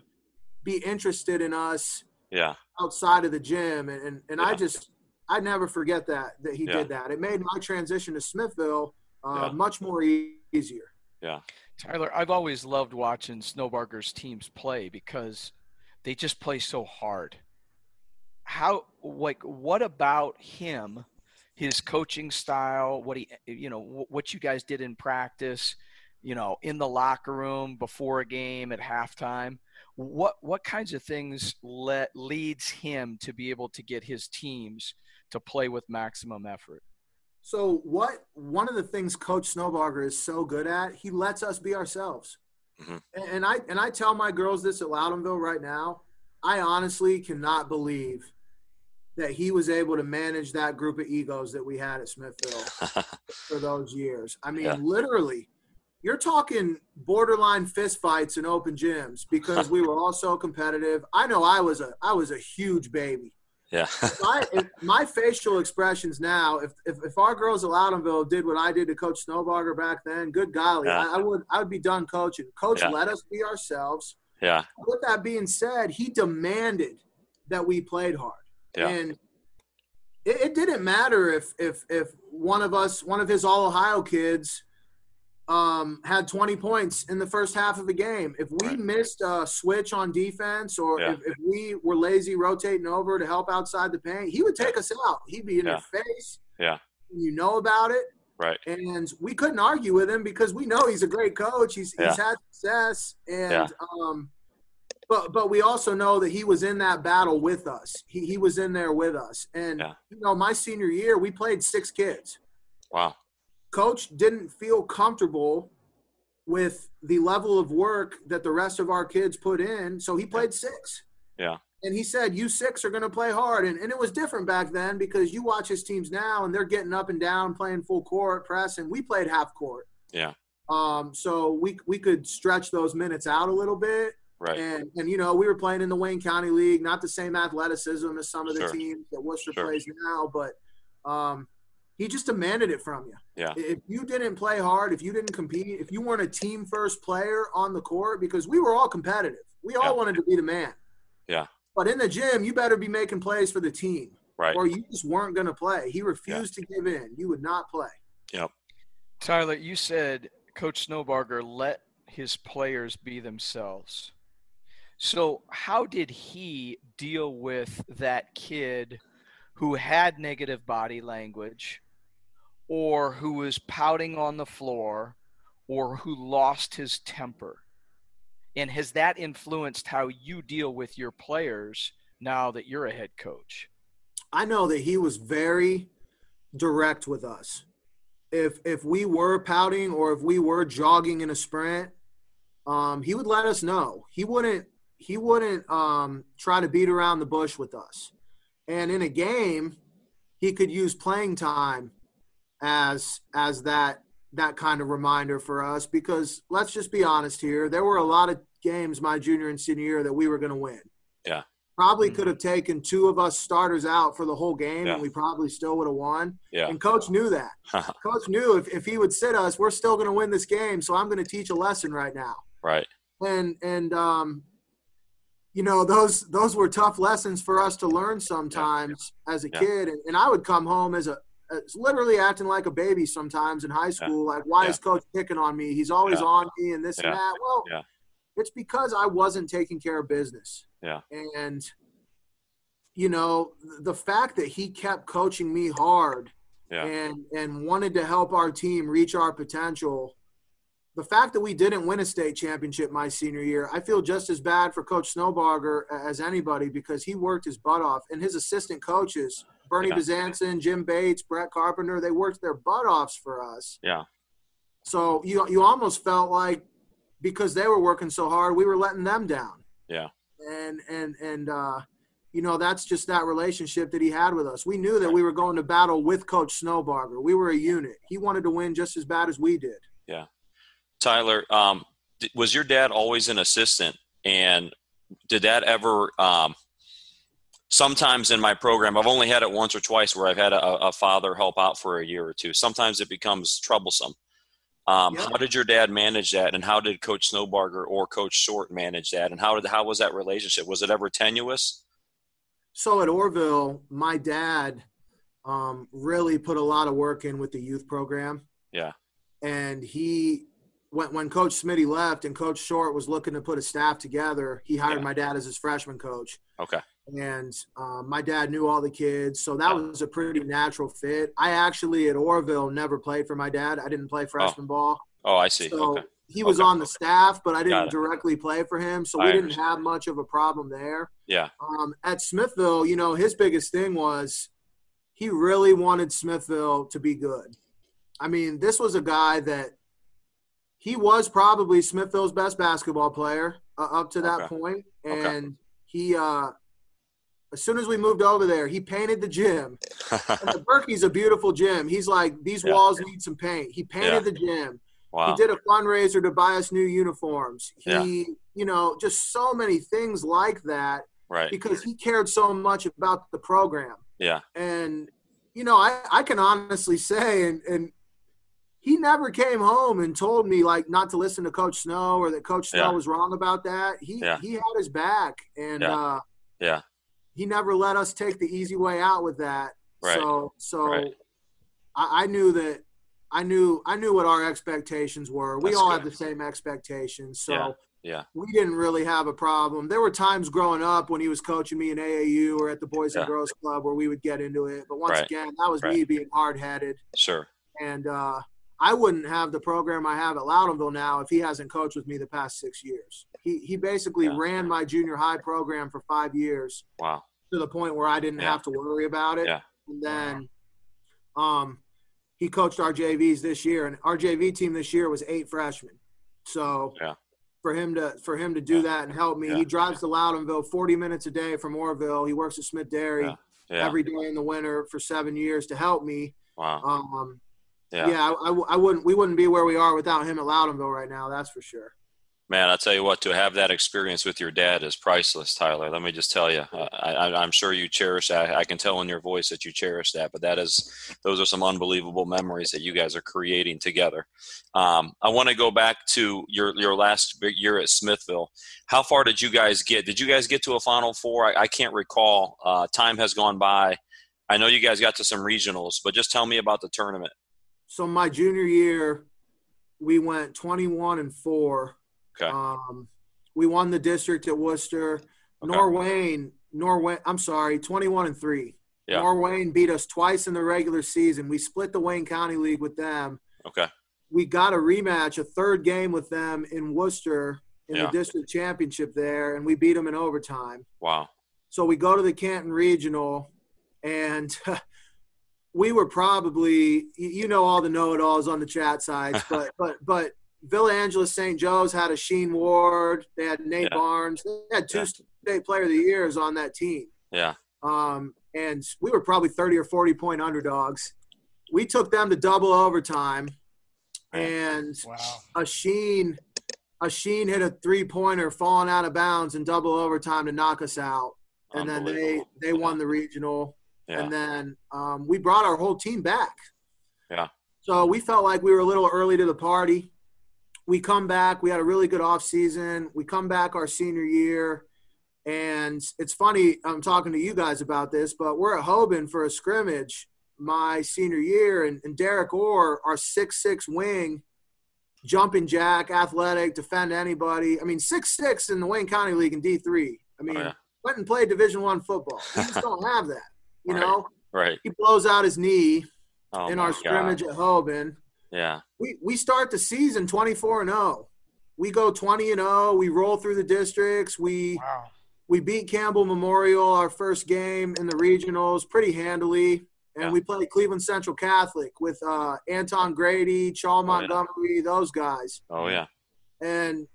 be interested in us Yeah. outside of the gym, and and, and I just I never forget that that he Yeah. did that. It made my transition to Smithville uh, Yeah. much more e- easier. Tyler, I've always loved watching Snowbarger's teams play because they just play so hard. how like what about him his coaching style what he you know what you guys did in practice you know in the locker room before a game at halftime what what kinds of things let leads him to be able to get his teams to play with maximum effort so what one of the things coach snowbarger is so good at he lets us be ourselves mm-hmm. and, and i and i tell my girls this at loudonville right now i honestly cannot believe that he was able to manage that group of egos that we had at Smithville for those years. I mean, yeah. literally, you're talking borderline fistfights in open gyms because we were all so competitive. I know I was a I was a huge baby. Yeah. if I, if my facial expressions now, if, if, if our girls at Loudonville did what I did to Coach Snowbarger back then, good golly, yeah. I, I, would I would be done coaching. Coach yeah. let us be ourselves. Yeah. With that being said, he demanded that we played hard. Yeah. And it, it, didn't matter if if if one of us, one of his all Ohio kids, um, had 20 points in the first half of the game. If we right. missed a switch on defense, or yeah. if, if, we were lazy rotating over to help outside the paint, he would take us out. He'd be in yeah. your face. Yeah. You know about it. Right. And we couldn't argue with him because we know he's a great coach. He's yeah. he's had success, and um, but but we also know that he was in that battle with us. He he was in there with us. And you know, my senior year, we played six kids. Wow. Coach didn't feel comfortable with the level of work that the rest of our kids put in, so he played six. Yeah. And he said, "You six are going to play hard," and, and it was different back then because you watch his teams now, and they're getting up and down, playing full court press, and we played half court. Yeah. Um, so we we could stretch those minutes out a little bit, Right. And and you know, we were playing in the Wayne County League, not the same athleticism as some of the sure. teams that Wooster sure. plays now, but um, he just demanded it from you. Yeah. If you didn't play hard, if you didn't compete, if you weren't a team first player on the court, because we were all competitive, we all yeah. wanted to be the man. Yeah. But in the gym, you better be making plays for the team. Right. Or you just weren't going to play. He refused yeah. to give in. You would not play. Yep. Tyler, you said Coach Snowbarger let his players be themselves. So, how did he deal with that kid who had negative body language or who was pouting on the floor or who lost his temper? And has that influenced how you deal with your players now that you're a head coach? I know that he was very direct with us. If if we were pouting or if we were jogging in a sprint, um, he would let us know. He wouldn't he wouldn't um, try to beat around the bush with us. And in a game, he could use playing time as as that that kind of reminder for us because let's just be honest here, there were a lot of games my junior and senior year that we were going to win. Yeah. Probably mm-hmm. could have taken two of us starters out for the whole game yeah. and we probably still would have won. Yeah. And coach knew that. coach knew if, if he would sit us, we're still going to win this game, so I'm going to teach a lesson right now. Right. And and um you know those those were tough lessons for us to learn sometimes yeah. as a kid and, and i would come home as a Uh, as literally acting like a baby sometimes in high school yeah. like why is coach picking on me? He's always on me and this and that. Well it's because i wasn't taking care of business. Yeah. And you know the fact that he kept coaching me hard and and wanted to help our team reach our potential the fact that we didn't win a state championship my senior year, I feel just as bad for Coach Snowbarger as anybody because he worked his butt off. And his assistant coaches, Bernie yeah. Bezanson, Jim Bates, Brett Carpenter, they worked their butt offs for us. Yeah. So you you almost felt like because they were working so hard, we were letting them down. Yeah. And and and uh, you know that's just that relationship that he had with us. We knew that we were going to battle with Coach Snowbarger. We were a unit. He wanted to win just as bad as we did. Yeah. Tyler, um, was your dad always an assistant? And did that ever? Um, sometimes in my program, I've only had it once or twice where I've had a, a father help out for a year or two. Sometimes it becomes troublesome. Um, How did your dad manage that, and how did Coach Snowbarger or Coach Short manage that, and how did how was that relationship? Was it ever tenuous? So at orrville my dad um, really put a lot of work in with the youth program. Yeah, and he when when Coach Smitty left and Coach Short was looking to put a staff together, he hired Yeah. my dad as his freshman coach. Okay. And um, my dad knew all the kids, so that was a pretty natural fit. I actually at Orrville never played for my dad. I didn't play freshman ball, Oh, I see. so okay. he was Okay. on the staff, but I didn't directly play for him, so I we didn't understand. have much of a problem there. Yeah. Um, at Smithville, you know, his biggest thing was he really wanted Smithville to be good. I mean, this was a guy that he was probably Smithville's best basketball player uh, up to that Okay. point, and he. Uh, as soon as we moved over there, he painted the gym. And the Berkey's a beautiful gym. He's like, these Yeah. walls need some paint. He painted Yeah. the gym. wow. He did a fundraiser to buy us new uniforms. He, Yeah. you know, just so many things like that right. because he cared so much about the program. Yeah. And, you know, I, I can honestly say, and, and he never came home and told me like not to listen to Coach Snow or that Coach Snow Yeah. was wrong about that. He Yeah. he had his back, and Yeah. uh, Yeah. He never let us take the easy way out with that. Right. So so Right. I, I knew that I knew I knew what our expectations were. We all good. had the same expectations. So Yeah. Yeah. we didn't really have a problem. There were times growing up when he was coaching me in AAU or at the Boys Yeah. and Girls Club where we would get into it. But once Right. again, that was me being hard headed. Sure. And uh, I wouldn't have the program I have at Loudonville now if he hasn't coached with me the past six years. He, he basically Yeah. ran my junior high program for five years Wow. to the point where I didn't Yeah. have to worry about it. Yeah. And then um, he coached our JVs this year, and our JV team this year was eight freshmen. So Yeah. for him to for him to do Yeah. that and help me, he drives to Loudonville 40 minutes a day from Orrville. He works at Smith Dairy every day in the winter for seven years to help me. wow. Um, Yeah. yeah, I, I, I wouldn't we wouldn't be where we are without him at Loudonville right now. That's for sure. Man, I'll tell you what, to have that experience with your dad is priceless, Tyler. Let me just tell you, I, I, I'm sure you cherish that. I can tell in your voice that you cherish that, but that is, those are some unbelievable memories that you guys are creating together. Um, I want to go back to your, your last year at Smithville. How far did you guys get? Did you guys get to a Final Four? I, I can't recall. Uh, time has gone by. I know you guys got to some regionals, but just tell me about the tournament. So my junior year, we went 21 and four. Okay. Um, we won the district at Wooster. Okay. Norwayne, Norwayne. I'm sorry, 21 and three. Yeah. Norwayne beat us twice in the regular season. We split the Wayne County League with them. Okay. We got a rematch, a third game with them in Wooster in Yeah. the district championship there, and we beat them in overtime. Wow. So we go to the Canton Regional, and we were probably you- you know all the know-it-alls on the chat sides, but but but Villa Angela St. Joe's had a Sheen Ward, they had Nate Yeah. Barnes, they had two Yeah. state player of the years on that team. Yeah. Um, and we were probably 30 or 40 point underdogs. We took them to double overtime, and Wow. a Sheen, a Sheen hit a three pointer falling out of bounds in double overtime to knock us out. And then they they won the regional, Yeah. and then um, we brought our whole team back. Yeah. So we felt like we were a little early to the party. We come back. We had a really good off season. We come back our senior year, and it's funny. I'm talking to you guys about this, but we're at Hoban for a scrimmage my senior year, and, and Derek Orr, our six six wing, jumping jack, athletic, defend anybody. I mean, six six in the Wayne County League in D three. I mean, Oh, yeah. went and played Division One football. We just don't have that. You Right. know, Right. he blows out his knee Oh, in my our God. scrimmage at Hoban. Yeah. We we start the season 24 and 0. We go 20 and 0. We roll through the districts. We Wow. we beat Campbell Memorial our first game in the regionals pretty handily. And Yeah. we play Cleveland Central Catholic with uh, Anton Grady, Charles Oh, yeah. Montgomery, those guys. Oh, yeah. And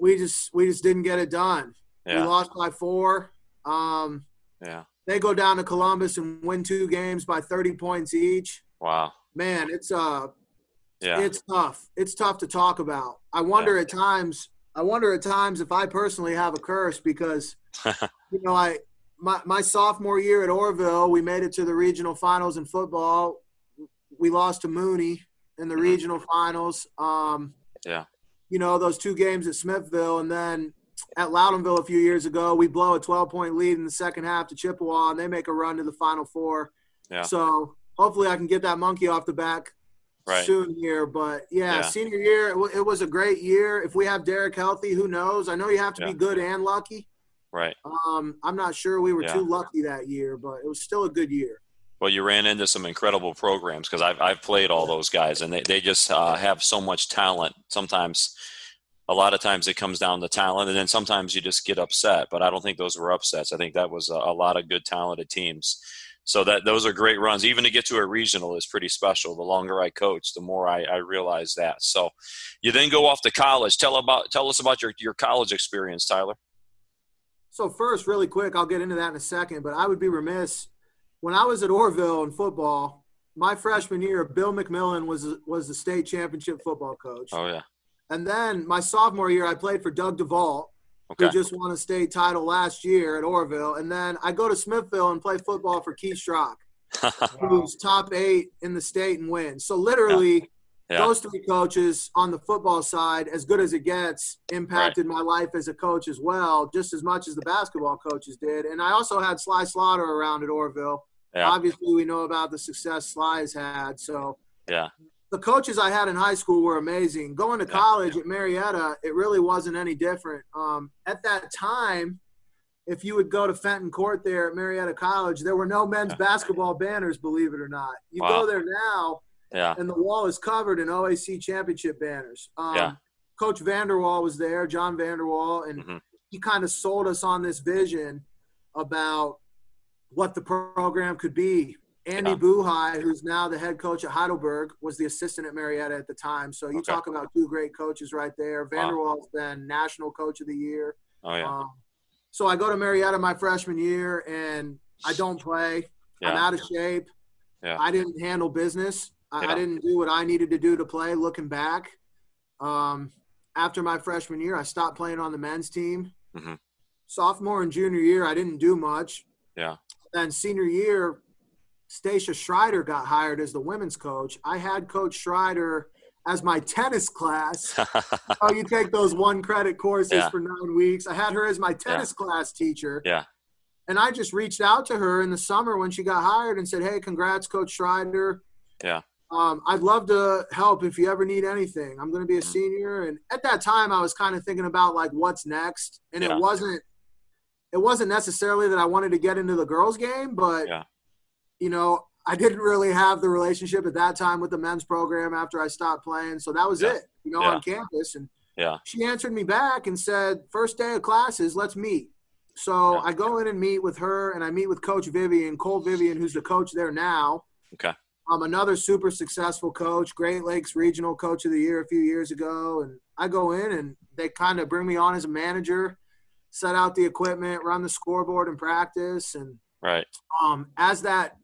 we just we just didn't get it done. We lost by four. Um, Yeah. They go down to Columbus and win two games by 30 points each. Wow. Man, it's uh Yeah. it's tough. It's tough to talk about. I wonder at times. I wonder at times if I personally have a curse because you know I my my sophomore year at Orrville, we made it to the regional finals in football. We lost to Mooney in the Mhm. regional finals. Um, Yeah. You know those two games at Smithville, and then at Loudonville a few years ago, we blow a 12 point lead in the second half to Chippewa, and they make a run to the Final Four. Yeah. So hopefully, I can get that monkey off the back Right. soon here. But yeah, Yeah. senior year, it, w- it was a great year. If we have Derek healthy, who knows? I know you have to Yeah. be good and lucky. Right. Um, I'm not sure we were Yeah. too lucky that year, but it was still a good year. Well, you ran into some incredible programs because I've I've played all those guys, and they they just uh, have so much talent. Sometimes, a lot of times it comes down to talent, and then sometimes you just get upset. But I don't think those were upsets. I think that was a, a lot of good talented teams. So that those are great runs. Even to get to a regional is pretty special. The longer I coach, the more I, I realize that. So, you then go off to college. Tell about tell us about your your college experience, Tyler. So first, really quick, I'll get into that in a second, but I would be remiss when I was at Orrville in football. My freshman year, Bill McMillan was was the state championship football coach, Oh yeah. And then my sophomore year, I played for Doug DeVault, who just won a state title last year at Orrville, and then I go to Smithville and play football for Keith Strock, who's top eight in the state and wins. So literally, Yeah. those three coaches on the football side, as good as it gets, impacted my life as a coach as well, just as much as the basketball coaches did. And I also had Sly Slaughter around at Orrville. Yeah. Obviously, we know about the success Sly's had. So yeah. The coaches I had in high school were amazing. Going to Yeah. college at Marietta, it really wasn't any different. Um, at that time, if you would go to Fenton Court there at Marietta College, there were no men's Yeah. basketball banners, believe it or not. You Wow. go there now, Yeah. and the wall is covered in OAC championship banners. Um, Yeah. Coach Vanderwall was there, John Vanderwall, and Mhm. he kind of sold us on this vision about what the program could be. Andy Yeah. Buhai, who's now the head coach at Heidelberg, was the assistant at Marietta at the time. So you Okay. talk about two great coaches right there. Wow. Vanderwall's been national coach of the year. Oh yeah. Um, so I go to Marietta my freshman year, and I don't play. I'm out of shape. Yeah. I didn't handle business. I, Yeah. I didn't do what I needed to do to play. Looking back, um, after my freshman year, I stopped playing on the men's team. Mm-hmm. Sophomore and junior year, I didn't do much. Yeah. Then senior year, Stacia Schreider got hired as the women's coach. I had Coach Schreider as my tennis class. oh, you take those one credit courses Yeah. for nine weeks. I had her as my tennis class teacher. Yeah. And I just reached out to her in the summer when she got hired and said, Hey, congrats, Coach Schreider. Yeah. Um, I'd love to help if you ever need anything. I'm going to be a Mhm. senior. And at that time, I was kind of thinking about like what's next. And Yeah. it wasn't, it wasn't necessarily that I wanted to get into the girls' game, but Yeah. You know, I didn't really have the relationship at that time with the men's program after I stopped playing. So that was Yeah. it, you know, Yeah. on campus. And Yeah. she answered me back and said, first day of classes, let's meet. So Yeah. I go in and meet with her and I meet with Coach Vivian, Cole Vivian, who's the coach there now. Okay. Um, another super successful coach, Great Lakes Regional Coach of the Year a few years ago. And I go in and they kind of bring me on as a manager, set out the equipment, run the scoreboard in practice. And Right. um, as that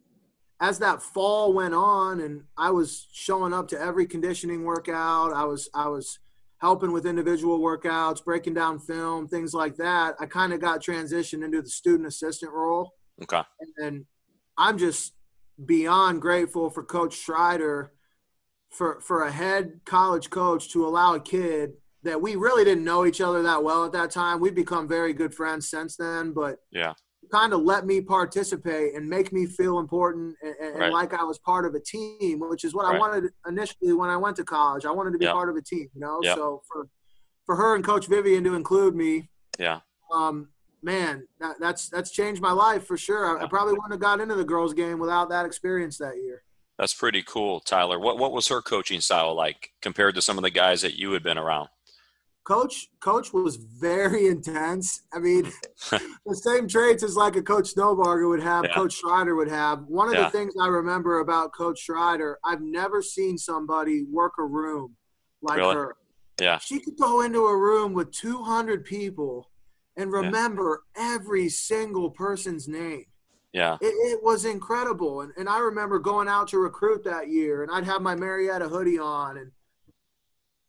as that fall went on and I was showing up to every conditioning workout, I was I was helping with individual workouts, breaking down film, things like that. I kind of got transitioned into the student assistant role, Okay. and I'm just beyond grateful for Coach Schreider for for a head college coach to allow a kid that we really didn't know each other that well at that time. We've become very good friends since then, but Yeah. Kind of let me participate and make me feel important and, and Right. like I was part of a team, which is what I wanted initially when I went to college. I wanted to be Yeah. part of a team, you know. Yeah. So for for her and Coach Vivian to include me, Yeah. um, man, that, that's that's changed my life for sure. I, I probably wouldn't have got into the girls' game without that experience that year. That's pretty cool, Tyler. What what was her coaching style like compared to some of the guys that you had been around? Coach Coach was very intense. I mean, the same traits as like a Coach Snowbarger would have, Yeah. Coach Schreider would have. One of Yeah. the things I remember about Coach Schreider, I've never seen somebody work a room like Really? her. Yeah. She could go into a room with 200 people and remember every single person's name. Yeah. It, it was incredible. And, and I remember going out to recruit that year, and I'd have my Marietta hoodie on, and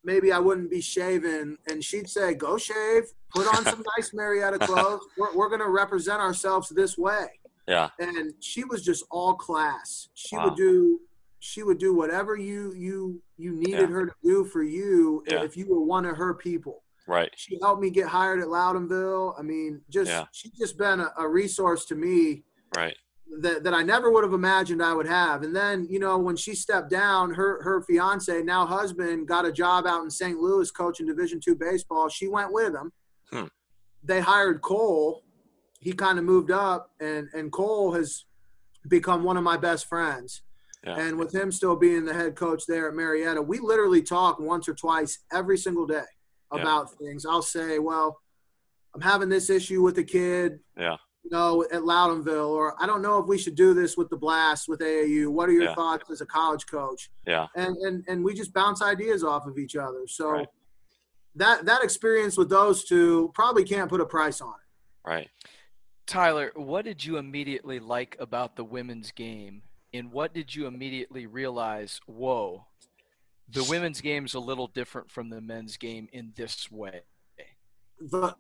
maybe I wouldn't be shaving. And she'd say, Go shave, put on some nice Marietta clothes. We're, we're going to represent ourselves this way. Yeah. And she was just all class. She Wow. would do. She would do whatever you you you needed Yeah. her to do for you Yeah. if you were one of her people. Right. She helped me get hired at Loudonville. I mean, just Yeah. she's just been a, a resource to me Right. That, that I never would have imagined I would have. And then, you know, when she stepped down, her her fiance, now husband, got a job out in St. Louis coaching Division two baseball. She went with him. Hmm. They hired Cole. He kind of moved up, and and Cole has become one of my best friends. Yeah. And with him still being the head coach there at Marietta, we literally talk once or twice every single day Yeah. about things. I'll say, well, I'm having this issue with a kid Yeah. You know, at Loudonville, or I don't know if we should do this with the Blast with AAU. What are your Yeah. thoughts as a college coach? Yeah. And and and we just bounce ideas off of each other. So Right. that that experience with those two probably can't put a price on it. Right. Tyler, what did you immediately like about the women's game? And what did you immediately realize, whoa, the women's game's a little different from the men's game in this way? the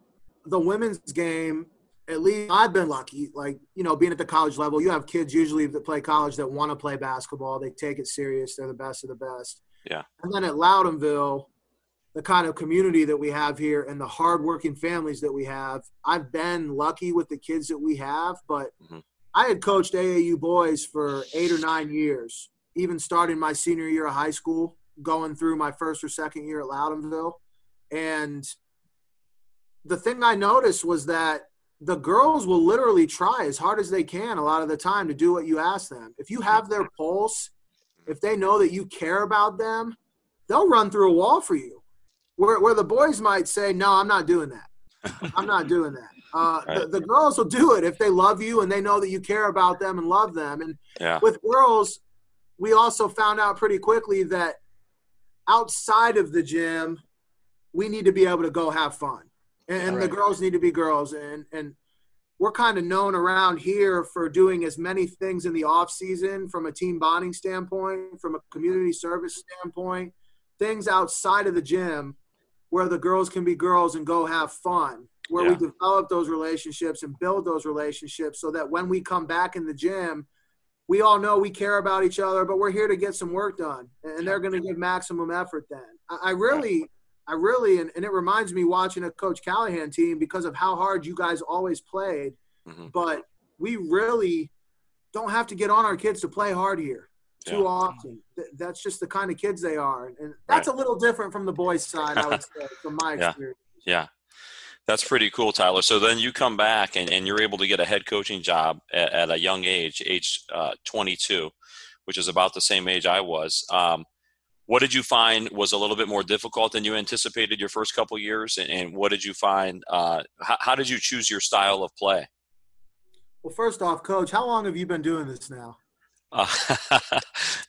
the women's game at least I've been lucky like you know being at the college level you have kids usually that play college that want to play basketball they take it serious they're the best of the best Yeah. and then at Loudonville the kind of community that we have here and the hardworking families that we have I've been lucky with the kids that we have but Mhm. I had coached AAU boys for 8 or 9 years even starting my senior year of high school going through my first or second year at Loudonville and the thing I noticed was that the girls will literally try as hard as they can a lot of the time to do what you ask them. If you have their pulse, if they know that you care about them, they'll run through a wall for you. Where, where the boys might say, No, I'm not doing that. I'm not doing that. Uh, the, the girls will do it if they love you and they know that you care about them and love them. And Yeah. with girls, we also found out pretty quickly that outside of the gym, we need to be able to go have fun. And, and the girls need to be girls. And, and we're kind of known around here for doing as many things in the off season from a team bonding standpoint, from a community service standpoint, things outside of the gym where the girls can be girls and go have fun, where we develop those relationships and build those relationships so that when we come back in the gym, we all know we care about each other, but we're here to get some work done, and they're going to give maximum effort. Then I really, I really, and, and it reminds me watching a Coach Callahan team because of how hard you guys always played. Mhm. But we really don't have to get on our kids to play hard here too Yeah. often. That's just the kind of kids they are, and that's a little different from the boys' side, I would say, from my Yeah. experience. Yeah. That's pretty cool, Tyler. So then you come back and, and you're able to get a head coaching job at, at a young age, age uh, 22, which is about the same age I was. Um, what did you find was a little bit more difficult than you anticipated your first couple years? And, and what did you find? Uh, how, how did you choose your style of play? Well, first off, Coach, how long have you been doing this now? Uh,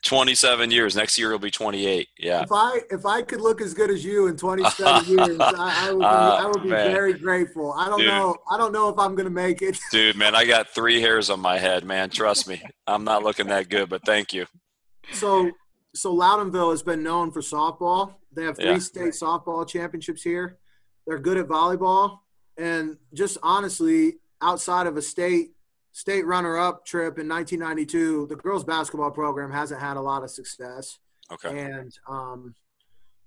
27 years. Next year will be 28. Yeah. If I if I could look as good as you in 27 years, I, I would be, Uh, I would be very grateful. I don't Dude. know I don't know if I'm gonna make it. Dude, man, I got three hairs on my head, man. Trust me. I'm not looking that good, but thank you. So so Loudonville has been known for softball. They have three Yeah. state softball championships here. They're good at volleyball, and just honestly, outside of a state state runner-up trip in 1992, the girls basketball program hasn't had a lot of success. Okay. And um,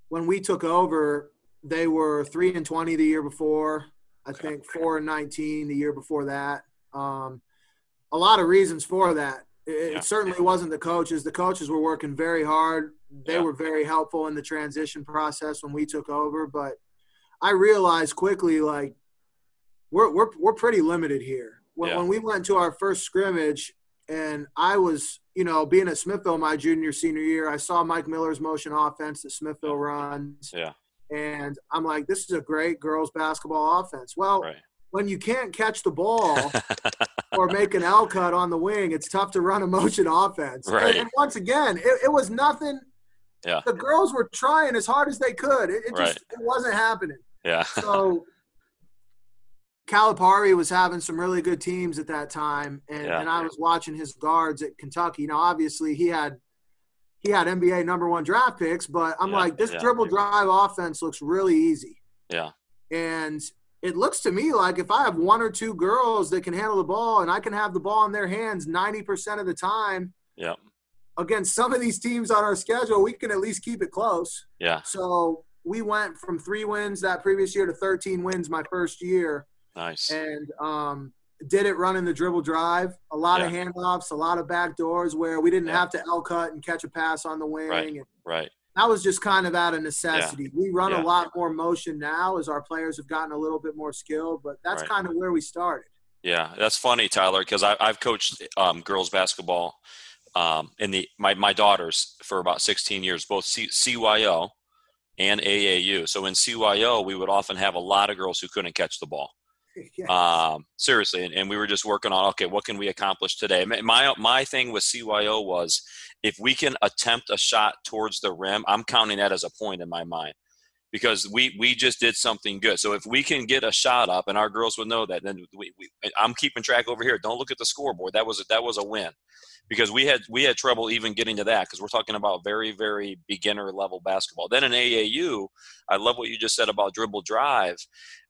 when we took over, they were three and twenty the year before. I Okay. think four and nineteen the year before that. Um, a lot of reasons for that. It, Yeah. certainly wasn't the coaches. The coaches were working very hard. They Yeah. were very helpful in the transition process when we took over. But I realized quickly, like we're we're we're pretty limited here. When, Yeah. when we went to our first scrimmage, and I was, you know, being at Smithville my junior senior year, I saw Mike Miller's motion offense that Smithville runs, Yeah. and I'm like, this is a great girls basketball offense. Well, Right. When you can't catch the ball or make an L cut on the wing, it's tough to run a motion offense. And- Right. And, once again, it, it was nothing. Yeah. The girls were trying as hard as they could. It, it just Right. it wasn't happening. Yeah. So Calipari was having some really good teams at that time, and, Yeah. and I was watching his guards at Kentucky. Now, obviously, he had he had NBA number one draft picks, but I'm Yeah, like, this yeah. dribble drive offense looks really easy. Yeah. And it looks to me like if I have one or two girls that can handle the ball and I can have the ball in their hands 90% of the time Yeah. against some of these teams on our schedule, we can at least keep it close. Yeah. So we went from three wins that previous year to 13 wins my first year. Nice. And um, did it running the dribble drive. A lot of handoffs, a lot of back doors where we didn't Yeah. have to L cut and catch a pass on the wing. Right. And Right. That was just kind of out of necessity. We run Yeah. a lot more motion now as our players have gotten a little bit more skilled, but that's Right. kind of where we started. Yeah, that's funny, Tyler, because I've coached um, girls basketball um, in the my my daughters for about 16 years, both C- CYO and AAU. So in CYO, we would often have a lot of girls who couldn't catch the ball. Um, seriously, and, and we were just working on okay, what can we accomplish today? My- my thing with CYO was if we can attempt a shot towards the rim, I'm counting that as a point in my mind because we we just did something good. So if we can get a shot up, and our girls would know that, then we, we I'm keeping track over here. Don't look at the scoreboard. That was a, that was a win because we had we had trouble even getting to that because we're talking about very very beginner level basketball. Then in AAU, I love what you just said about dribble drive.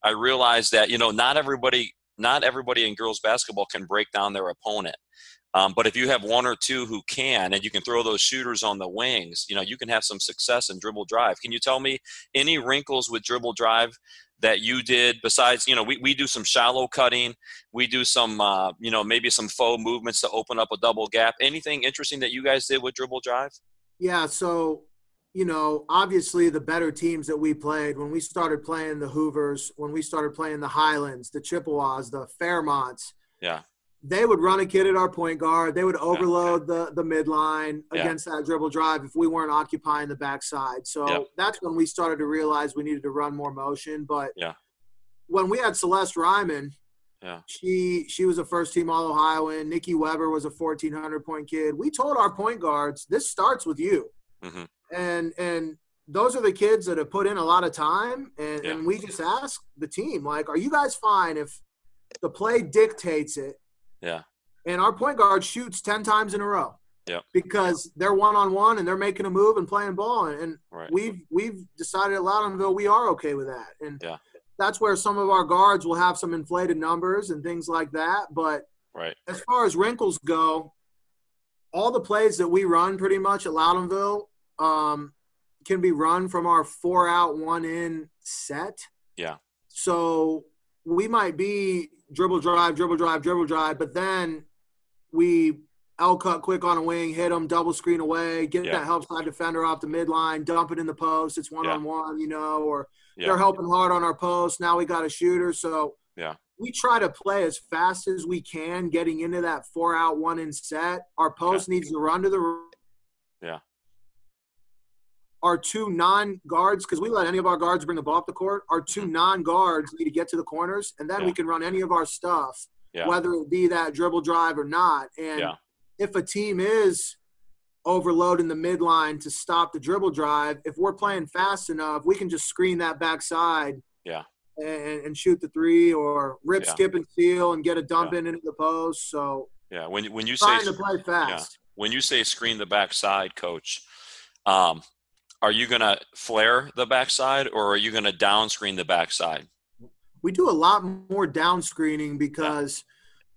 I realized that you know not everybody not everybody in girls basketball can break down their opponent. Um, but if you have one or two who can, and you can throw those shooters on the wings, you know you can have some success in dribble drive. Can you tell me any wrinkles with dribble drive that you did besides you know we, we do some shallow cutting we do some uh, you know maybe some faux movements to open up a double gap. Anything interesting that you guys did with dribble drive? Yeah, so you know, obviously the better teams that we played when we started playing the Hoovers, when we started playing the Highlands, the Chippewas, the Fairmonts, yeah they would run a kid at our point guard. They would overload the the midline Yeah. against that dribble drive if we weren't occupying the backside. So Yeah. that's when we started to realize we needed to run more motion. But Yeah. when we had Celeste Ryman, Yeah. she she was a first team All Ohioan. Nikki Weber was a fourteen hundred point kid. We told our point guards this starts with you, Mhm. and and those are the kids that have put in a lot of time. And and we just asked the team like, are you guys fine if the play dictates it? Yeah. And our point guard shoots ten times in a row. Yep. Because they're one on one and they're making a move and playing ball. And, and right we've we've decided at Loudonville we are okay with that. And Yeah. that's where some of our guards will have some inflated numbers and things like that. But right as far as wrinkles go, all the plays that we run pretty much at Loudonville um, can be run from our four out, one in set. Yeah. So we might be dribble drive, dribble drive, dribble drive, but then we L cut quick on a wing, hit them, double screen away, get Yeah. that help side defender off the midline, dump it in the post. It's one on one, you know, or Yeah. they're helping hard on our post. Now we got a shooter. So Yeah. we try to play as fast as we can, getting into that four out, one in set. Our post needs to run to the Yeah. Our two non guards, because we let any of our guards bring the ball up the court, our 2 non guards need to get to the corners, and then Mm-hmm. Yeah. we can run any of our stuff, Yeah. whether it be that dribble drive or not. And Yeah. if a team is overloading the midline to stop the dribble drive, if we're playing fast enough, we can just screen that backside. Yeah. And, and shoot the three or rip, skip, and steal and get a dump in into the post. So yeah when, when you say to play fast. when you say screen the backside coach um, are you going to flare the backside or are you going to down screen the backside we do a lot more down screening because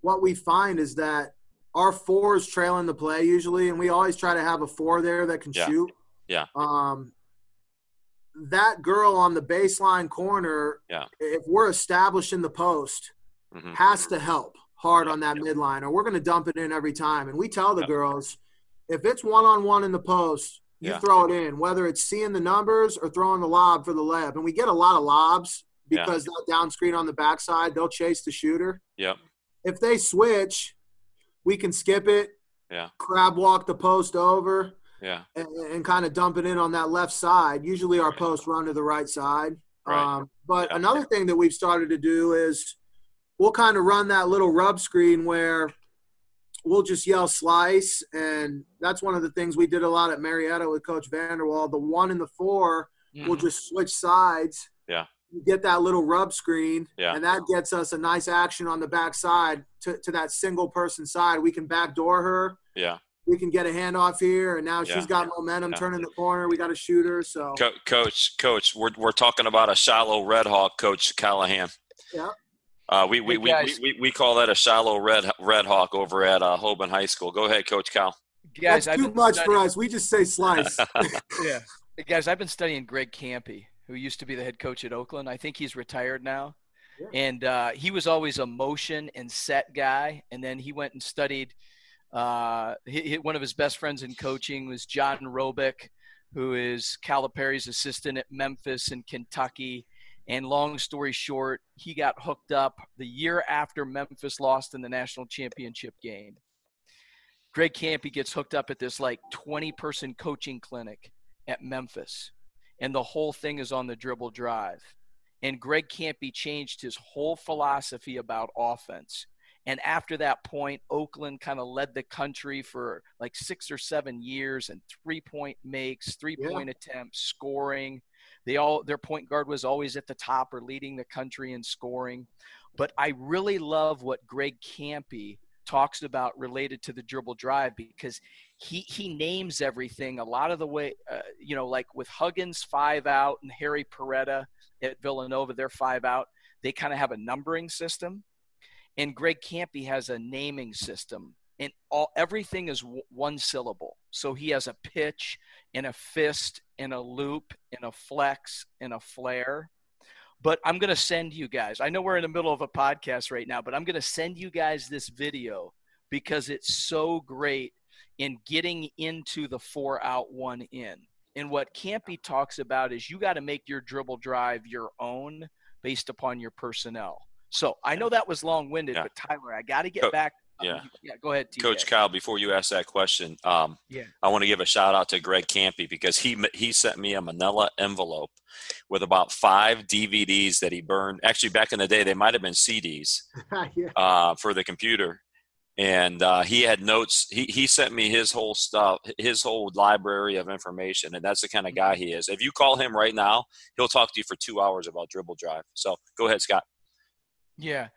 what we find is that our four is trailing the play usually, and we always try to have a four there that can Yeah. shoot. Yeah. Um, that girl on the baseline corner, Yeah. if we're establishing the post, Mhm. has to help hard Yeah. on that midline, or we're going to dump it in every time. And we tell the Yeah. girls, if it's one on one in the post, you Yeah. throw it in, whether it's seeing the numbers or throwing the lob for the layup. And we get a lot of lobs Yeah. because that down screen on the backside, they'll chase the shooter. Yep. If they switch, we can skip it, Yeah. crab walk the post over, yeah and, and kind of dump it in on that left side. Usually our Right. posts run to the right side. Right. Um, but Yeah. another thing that we've started to do is we'll kind of run that little rub screen where we'll just yell slice. And that's one of the things we did a lot at Marietta with Coach Vanderwall. The one and the 4 we'll Mhm. just switch sides. Yeah. You Get that little rub screen, Yeah. and that gets us a nice action on the backside to, to that single person side. We can backdoor her yeah we can get a handoff here, and now Yeah. she's got momentum Yeah. turning the corner. We got a shooter, so Co- coach coach we're, we're talking about a shallow red hawk coach callahan Yeah. Uh, we, we, we, we, we call that a shallow red red hawk over at uh, Hoban High School. Go ahead, Coach Cal. Guys, that's I've too been much for us. We just say slice. Yeah. Guys, I've been studying Greg Kampe, who used to be the head coach at Oakland. I think he's retired now. Yeah. And uh, he was always a motion and set guy. And then he went and studied. Uh, he, one of his best friends in coaching was John Robic, who is Calipari's assistant at Memphis and Kentucky. And long story short, he got hooked up the year after Memphis lost in the national championship game. Greg Kampe gets hooked up at this like 20 person coaching clinic at Memphis, and the whole thing is on the dribble drive. And Greg Kampe changed his whole philosophy about offense. And after that point, Oakland kind of led the country for like six or seven years and three point makes, three point yeah. attempts, scoring. They all their point guard was always at the top or leading the country in scoring. But I really love what Greg Kampe talks about related to the dribble drive because he he names everything a lot of the way uh, you know like with Huggins five out and Harry Perretta at Villanova they're five out. They kind of have a numbering system. And Greg Kampe has a naming system and all everything is w- one syllable so he has a pitch and a fist and a loop and a flex and a flare but I'm going to send you guys. I know we're in the middle of a podcast right now, but I'm going to send you guys this video because it's so great in getting into the four out, one in. And what Kampe talks about is you got to make your dribble drive your own based upon your personnel. So I know that was long winded, yeah. but Tyler, I got to get back yeah. Yeah. Go ahead, TJ. Coach Kyle. Before you ask that question, um, yeah, I want to give a shout out to Greg Kampe because he he sent me a Manila envelope with about five DVDs that he burned. Actually, back in the day, they might have been CDs yeah. uh, for the computer. And uh, he had notes. He he sent me his whole stuff, his whole library of information, and that's the kind of guy he is. If you call him right now, he'll talk to you for two hours about dribble drive. So go ahead, Scott. Yeah.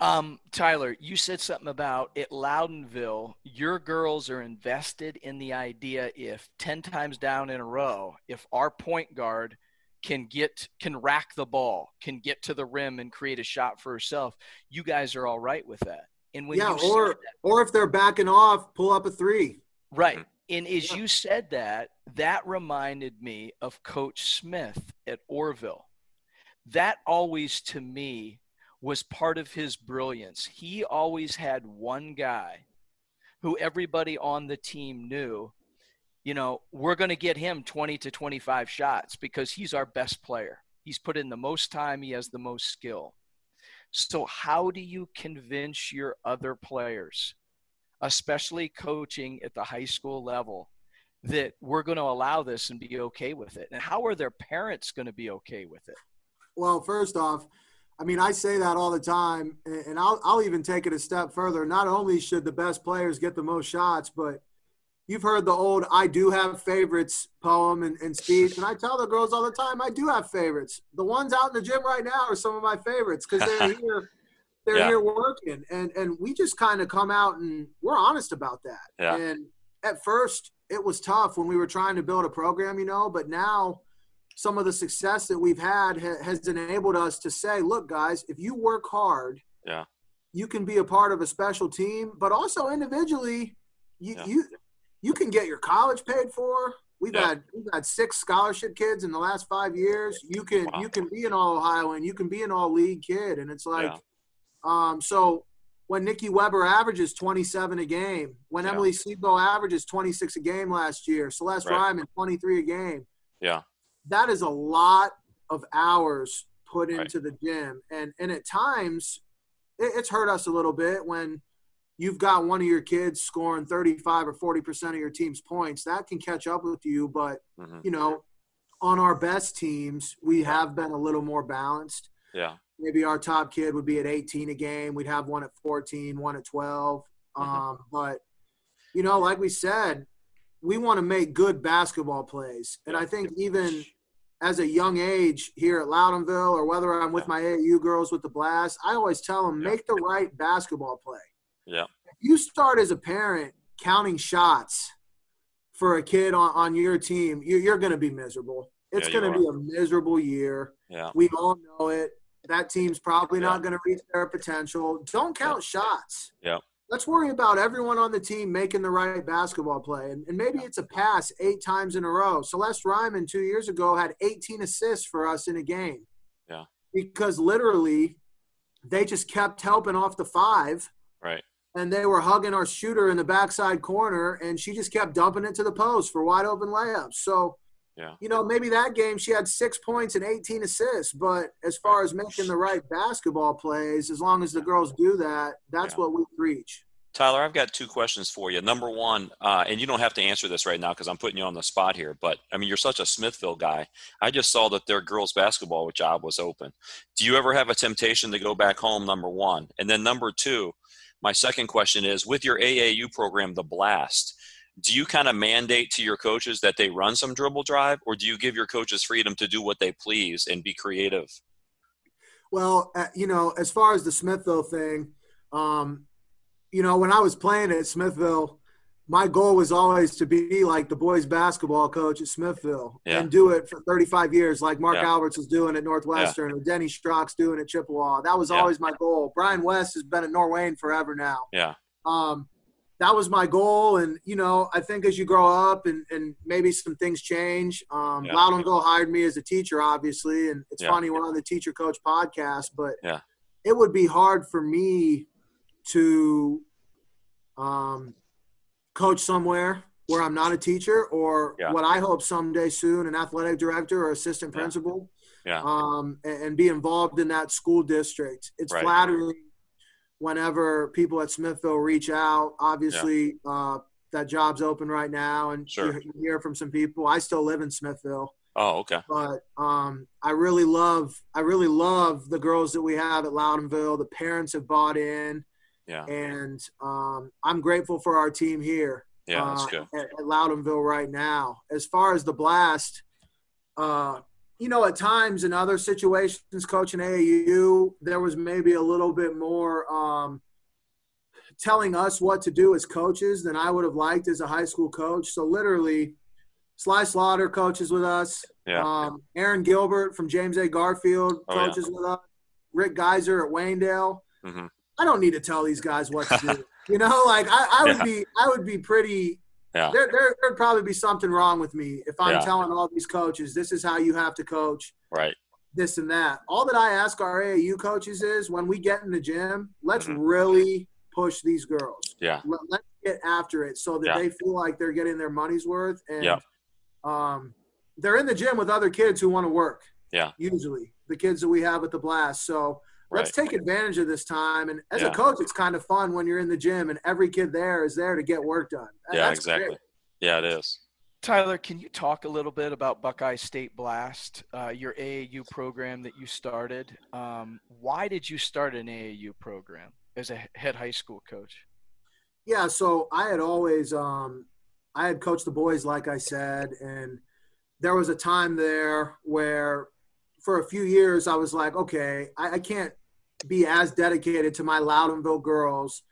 Um, Tyler, you said something about at Loudonville, your girls are invested in the idea if 10 times down in a row, if our point guard can get can rack the ball, can get to the rim and create a shot for herself, you guys are all right with that. And when yeah, or that, or if they're backing off, pull up a three. Right. And as yeah. you said that, that reminded me of Coach Smith at Orrville. That always to me was part of his brilliance. He always had one guy who everybody on the team knew, you know, we're going to get him 20 to 25 shots because he's our best player. He's put in the most time, he has the most skill. So, how do you convince your other players, especially coaching at the high school level, that we're going to allow this and be okay with it? And how are their parents going to be okay with it? Well, first off, I mean, I say that all the time, and I'll, I'll even take it a step further. Not only should the best players get the most shots, but you've heard the old I do have favorites poem and, and speech. And I tell the girls all the time, I do have favorites. The ones out in the gym right now are some of my favorites because they're here. They're yeah. here working, and and we just kind of come out and we're honest about that. Yeah. And at first, it was tough when we were trying to build a program, you know. But now, some of the success that we've had ha- has enabled us to say, look, guys, if you work hard, yeah, you can be a part of a special team, but also individually, you yeah. you you can get your college paid for. We've yeah. had we've had six scholarship kids in the last five years. You can wow. you can be an all Ohio and you can be an all league kid, and it's like, yeah. um, so when Nikki Weber averages 27 a game, when Emily Sebo averages 26 a game last year, Celeste right. Ryman 23 a game. Yeah that is a lot of hours put into the gym. And and at times it, it's hurt us a little bit when you've got one of your kids scoring 35 or 40 percent of your team's points. That can catch up with you but mm-hmm. you know on our best teams we have been a little more balanced. Yeah. Maybe our top kid would be at 18 a game. We'd have one at 14 one at 12 mm-hmm. um, but you know like we said we want to make good basketball plays. And i think even as a young age here at Loudonville or whether I'm with my AAU girls with the Blast, I always tell them make the right basketball play. Yeah. If you start as a parent counting shots for a kid on, on your team, you're, you're going to be miserable. It's yeah, going to be a miserable year. Yeah. We all know it. That team's probably yeah. not going to reach their potential. Don't count yeah. shots. Yeah let's worry about everyone on the team making the right basketball play. And, and maybe it's a pass eight times in a row. Celeste Ryman two years ago had 18 assists for us in a game. Yeah. Because literally they just kept helping off the five. Right. And they were hugging our shooter in the backside corner, and she just kept dumping it to the post for wide open layups. So, Yeah. you know, maybe that game she had six points and 18 assists. But as far as making the right basketball plays, as long as the girls do that, that's Yeah. what we preach. Tyler, I've got two questions for you. Number one, uh, and you don't have to answer this right now because I'm putting you on the spot here, but I mean, you're such a Smithville guy. I just saw that their girls' basketball job was open. Do you ever have a temptation to go back home? Number one. And then number two, my second question is with your AAU program, the Blast, do you kind of mandate to your coaches that they run some dribble drive, or do you give your coaches freedom to do what they please and be creative? Well, uh, you know, as far as the Smithville thing, um, you know, when I was playing at Smithville, my goal was always to be like the boys basketball coach at Smithville Yeah. and do it for 35 years, like Mark Yeah. Alberts was doing at Northwestern or Denny Strock's doing at Chippewa. That was Yeah. always my goal. Brian West has been at Norwayne forever now. Yeah. Um, that was my goal. And, you know, I think as you grow up and, and maybe some things change, um, Yeah. Loudonville hired me as a teacher, obviously. And it's Yeah. funny, we're on the teacher coach podcast, but Yeah. it would be hard for me to um, coach somewhere where I'm not a teacher or Yeah. what I hope someday soon, an athletic director or assistant principal Yeah. um, and, and be involved in that school district. It's Right. flattering whenever people at Smithville reach out. Obviously, uh, that job's open right now, and Sure. you, you hear from some people. I still live in Smithville, Oh, okay. but um, I really love I really love the girls that we have at Loudonville. The parents have bought in, Yeah. and um, I'm grateful for our team here Yeah, that's uh, good. At, at Loudonville right now. As far as the blast, uh, you know, at times in other situations, coaching AAU, there was maybe a little bit more um, telling us what to do as coaches than I would have liked as a high school coach. So literally, Sly Slaughter coaches with us. Yeah. Um, Aaron Gilbert from James A. Garfield Oh, yeah. coaches with us. Rick Geyser at Waynedale. Mhm. I don't need to tell these guys what to do. you know, like I, I would Yeah. be, I would be pretty. Yeah. There, there, there'd probably be something wrong with me if I'm Yeah. telling all these coaches this is how you have to coach Right. this and that. All that I ask our AAU coaches is when we get in the gym, let's Mhm. really push these girls. Yeah. Let, let's get after it so that Yeah. they feel like they're getting their money's worth and Yeah. um, they're in the gym with other kids who want to work. Yeah. Usually the kids that we have at the blast. So let's Right. take advantage of this time. And as Yeah. a coach, it's kind of fun when you're in the gym and every kid there is there to get work done. That- Yeah, that's exactly. great. Yeah, it is. Tyler, can you talk a little bit about Buckeye State Blast, uh, your AAU program that you started? Um, why did you start an AAU program as a head high school coach? Yeah, so I had always um I had coached the boys like I said and there was a time there where for a few years I was like, okay, I, I can't be as dedicated to my Loudonville girls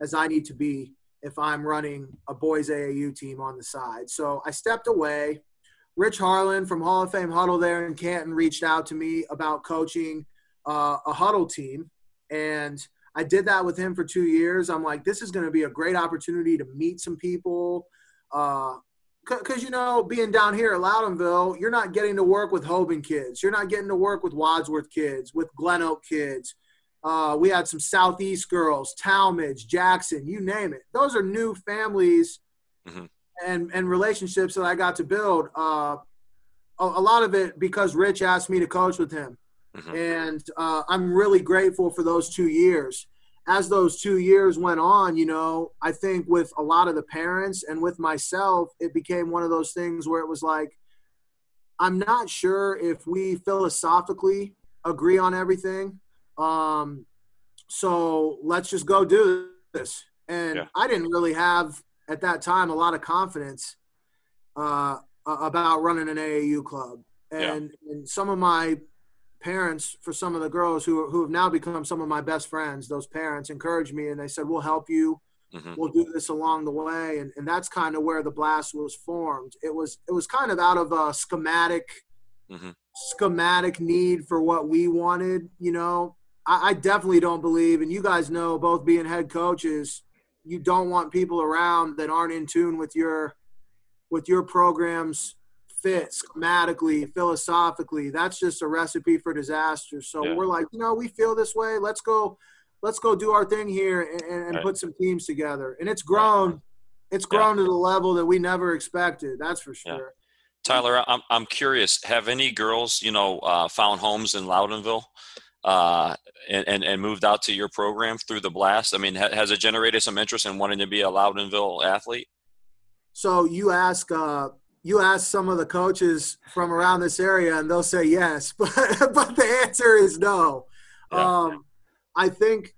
as I need to be if I'm running a boys AAU team on the side. So I stepped away. Rich Harlan from Hall of Fame Huddle there in Canton reached out to me about coaching uh, a huddle team. And I did that with him for two years. I'm like, this is going to be a great opportunity to meet some people. Because, you know, being down here at Loudonville, you're not getting to work with Hoban kids. You're not getting to work with Wadsworth kids, with Glen Oak kids. Uh, we had some Southeast girls, Tallmadge, Jackson, you name it. Those are new families Mhm. and, and relationships that I got to build. Uh, a, a lot of it because Rich asked me to coach with him. Mhm. And uh, I'm really grateful for those two years. As those two years went on, you know, I think with a lot of the parents and with myself, it became one of those things where it was like, I'm not sure if we philosophically agree on everything. Um, so let's just go do this. And Yeah. I didn't really have at that time a lot of confidence uh, about running an AAU club. Yeah. And, and some of my parents, for some of the girls who, who have now become some of my best friends, those parents encouraged me and they said, We'll help you. Mhm. We'll do this along the way. And, and that's kind of where the blast was formed. It was it was kind of out of a schematic Mhm. schematic need for what we wanted, you know. I, I definitely don't believe, and you guys know both being head coaches, you don't want people around that aren't in tune with your with your program's fit schematically, philosophically. That's just a recipe for disaster. So Yeah. we're like, you know, we feel this way. Let's go, let's go do our thing here and, and Right. put some teams together. And it's grown. It's grown to the level that we never expected. That's for Yeah. sure. Tyler, I'm I'm curious. Have any girls, you know, uh, found homes in Loudonville, uh, and, and and moved out to your program through the blast? I mean, ha- has it generated some interest in wanting to be a Loudonville athlete? So you ask, uh, you ask some of the coaches from around this area, and they'll say yes, but but the answer is no. Yeah. Um, I think,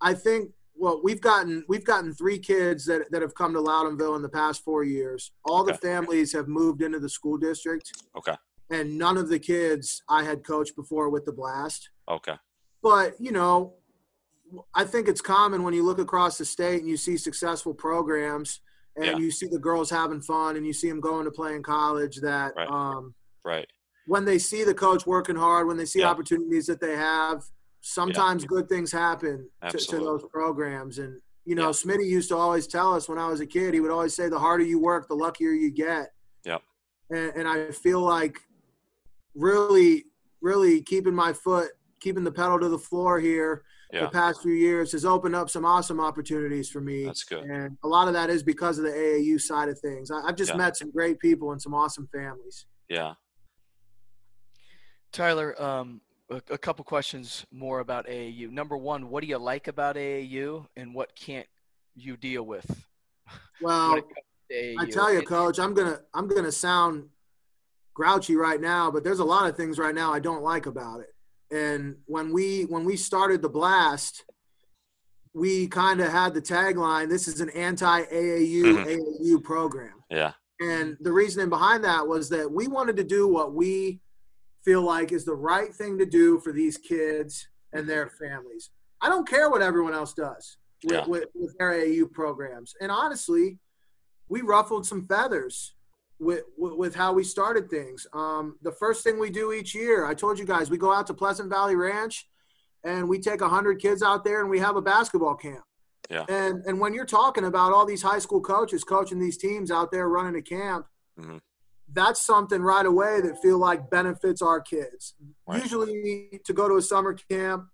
I think. Well, we've gotten we've gotten three kids that that have come to Loudonville in the past four years. All the families have moved into the school district, Okay. and none of the kids I had coached before with the blast. Okay. But you know, I think it's common when you look across the state and you see successful programs and Yeah. you see the girls having fun and you see them going to play in college that Right. um, Right. when they see the coach working hard, when they see Yeah. opportunities that they have, sometimes good things happen to, to those programs. And you know, Yeah. Smitty used to always tell us when I was a kid, he would always say, "The harder you work, the luckier you get." Yep. And, and I feel like really, really keeping my foot, keeping the pedal to the floor here Yeah. the past few years has opened up some awesome opportunities for me. That's good. And a lot of that is because of the AAU side of things. I, I've just Yeah. met some great people and some awesome families. Yeah. Tyler, um, a, a couple questions more about AAU. Number one, what do you like about AAU, and what can't you deal with? Well, when it comes to AAU? I tell you, coach, I'm gonna I'm gonna sound grouchy right now, but there's a lot of things right now I don't like about it. And when we when we started the blast, we kind of had the tagline, "This is an anti-AAU Mhm. AAU program." Yeah. And the reasoning behind that was that we wanted to do what we feel like is the right thing to do for these kids and their families. I don't care what everyone else does with, Yeah. with, with their AAU programs. And honestly, we ruffled some feathers with, with, how we started things. Um, the first thing we do each year, I told you guys, we go out to Pleasant Valley Ranch and we take 100 kids out there and we have a basketball camp. Yeah. And and when you're talking about all these high school coaches coaching these teams out there running a camp, Mhm. that's something right away that feel like benefits our kids. Right. Usually, to go to a summer camp,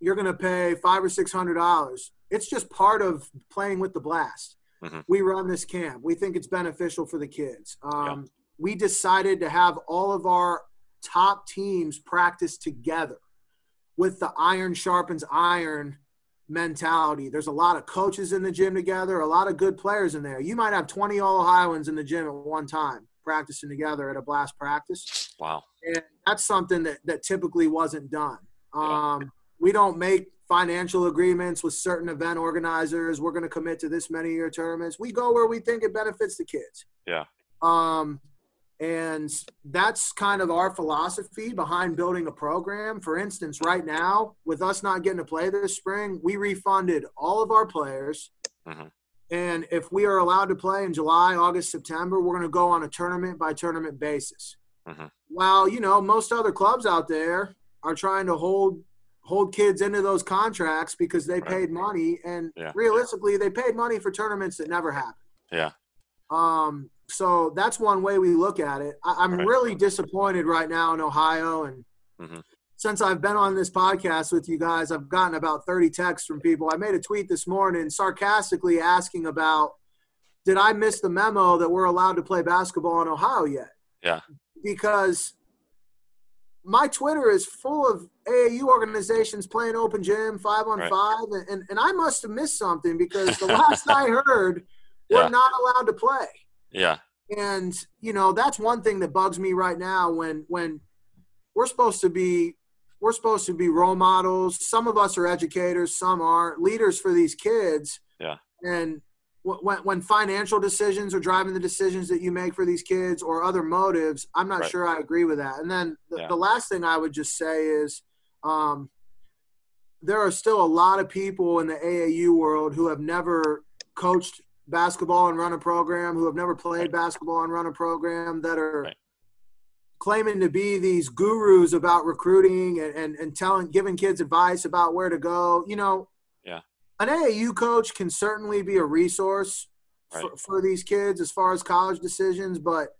you're going to pay five or six hundred dollars. It's just part of playing with the blast. Mhm. We run this camp. We think it's beneficial for the kids. Um, We decided to have all of our top teams practice together with the iron sharpens iron mentality. There's a lot of coaches in the gym together, a lot of good players in there. You might have 20 all Ohioans in the gym at one time practicing together at a blast practice. Wow. And that's something that, that typically wasn't done. Yeah. Um, we don't make financial agreements with certain event organizers. We're going to commit to this many year tournaments. We go where we think it benefits the kids. Yeah. Um, and that's kind of our philosophy behind building a program. For instance, right now, with us not getting to play this spring, we refunded all of our players. Mhm. And if we are allowed to play in July, August, September, we're going to go on a tournament by tournament basis. Mhm. While, you know, most other clubs out there are trying to hold hold kids into those contracts because they Right. paid money and Yeah. realistically they paid money for tournaments that never happened. Yeah. Um, so that's one way we look at it. I, I'm Right. really disappointed right now in Ohio. And Mhm. since I've been on this podcast with you guys, I've gotten about 30 texts from people. I made a tweet this morning sarcastically asking about did I miss the memo that we're allowed to play basketball in Ohio yet? Yeah. Because my Twitter is full of AAU organizations playing open gym, five on Right. five, and, and, I must have missed something because the last I heard, we're Yeah. not allowed to play Yeah. and you know that's one thing that bugs me right now when when we're supposed to be we're supposed to be role models some of us are educators some aren't leaders for these kids Yeah. and when, when financial decisions are driving the decisions that you make for these kids or other motives i'm not Right. sure i agree with that and then the, Yeah. the last thing i would just say is um, there are still a lot of people in the aau world who have never coached basketball and run a program who have never played Right. basketball and run a program that are Right. claiming to be these gurus about recruiting and, and, and telling giving kids advice about where to go you know. An aau coach can certainly be a resource for, Right. for these kids as far as college decisions but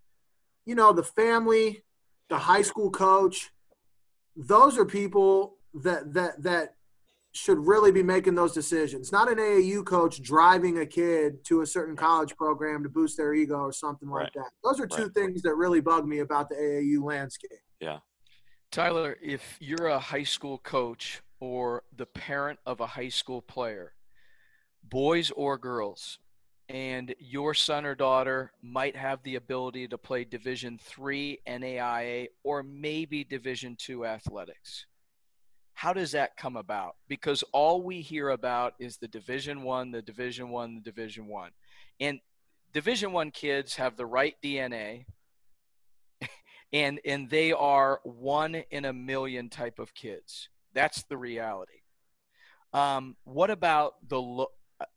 you know, the family, the high school coach, those are people that that that should really be making those decisions. Not an AAU coach driving a kid to a certain college program to boost their ego or something like that. Those are two Right. things that really bug me about the AAU landscape. Yeah. Tyler, if you're a high school coach or the parent of a high school player, boys or girls, and your son or daughter might have the ability to play Division three NAIA or maybe Division two athletics. How does that come about? Because all we hear about is the Division one, the Division one, the Division one, and Division one kids have the right DNA and and they are one in a million type of kids. That's the reality. Um, what about the lo-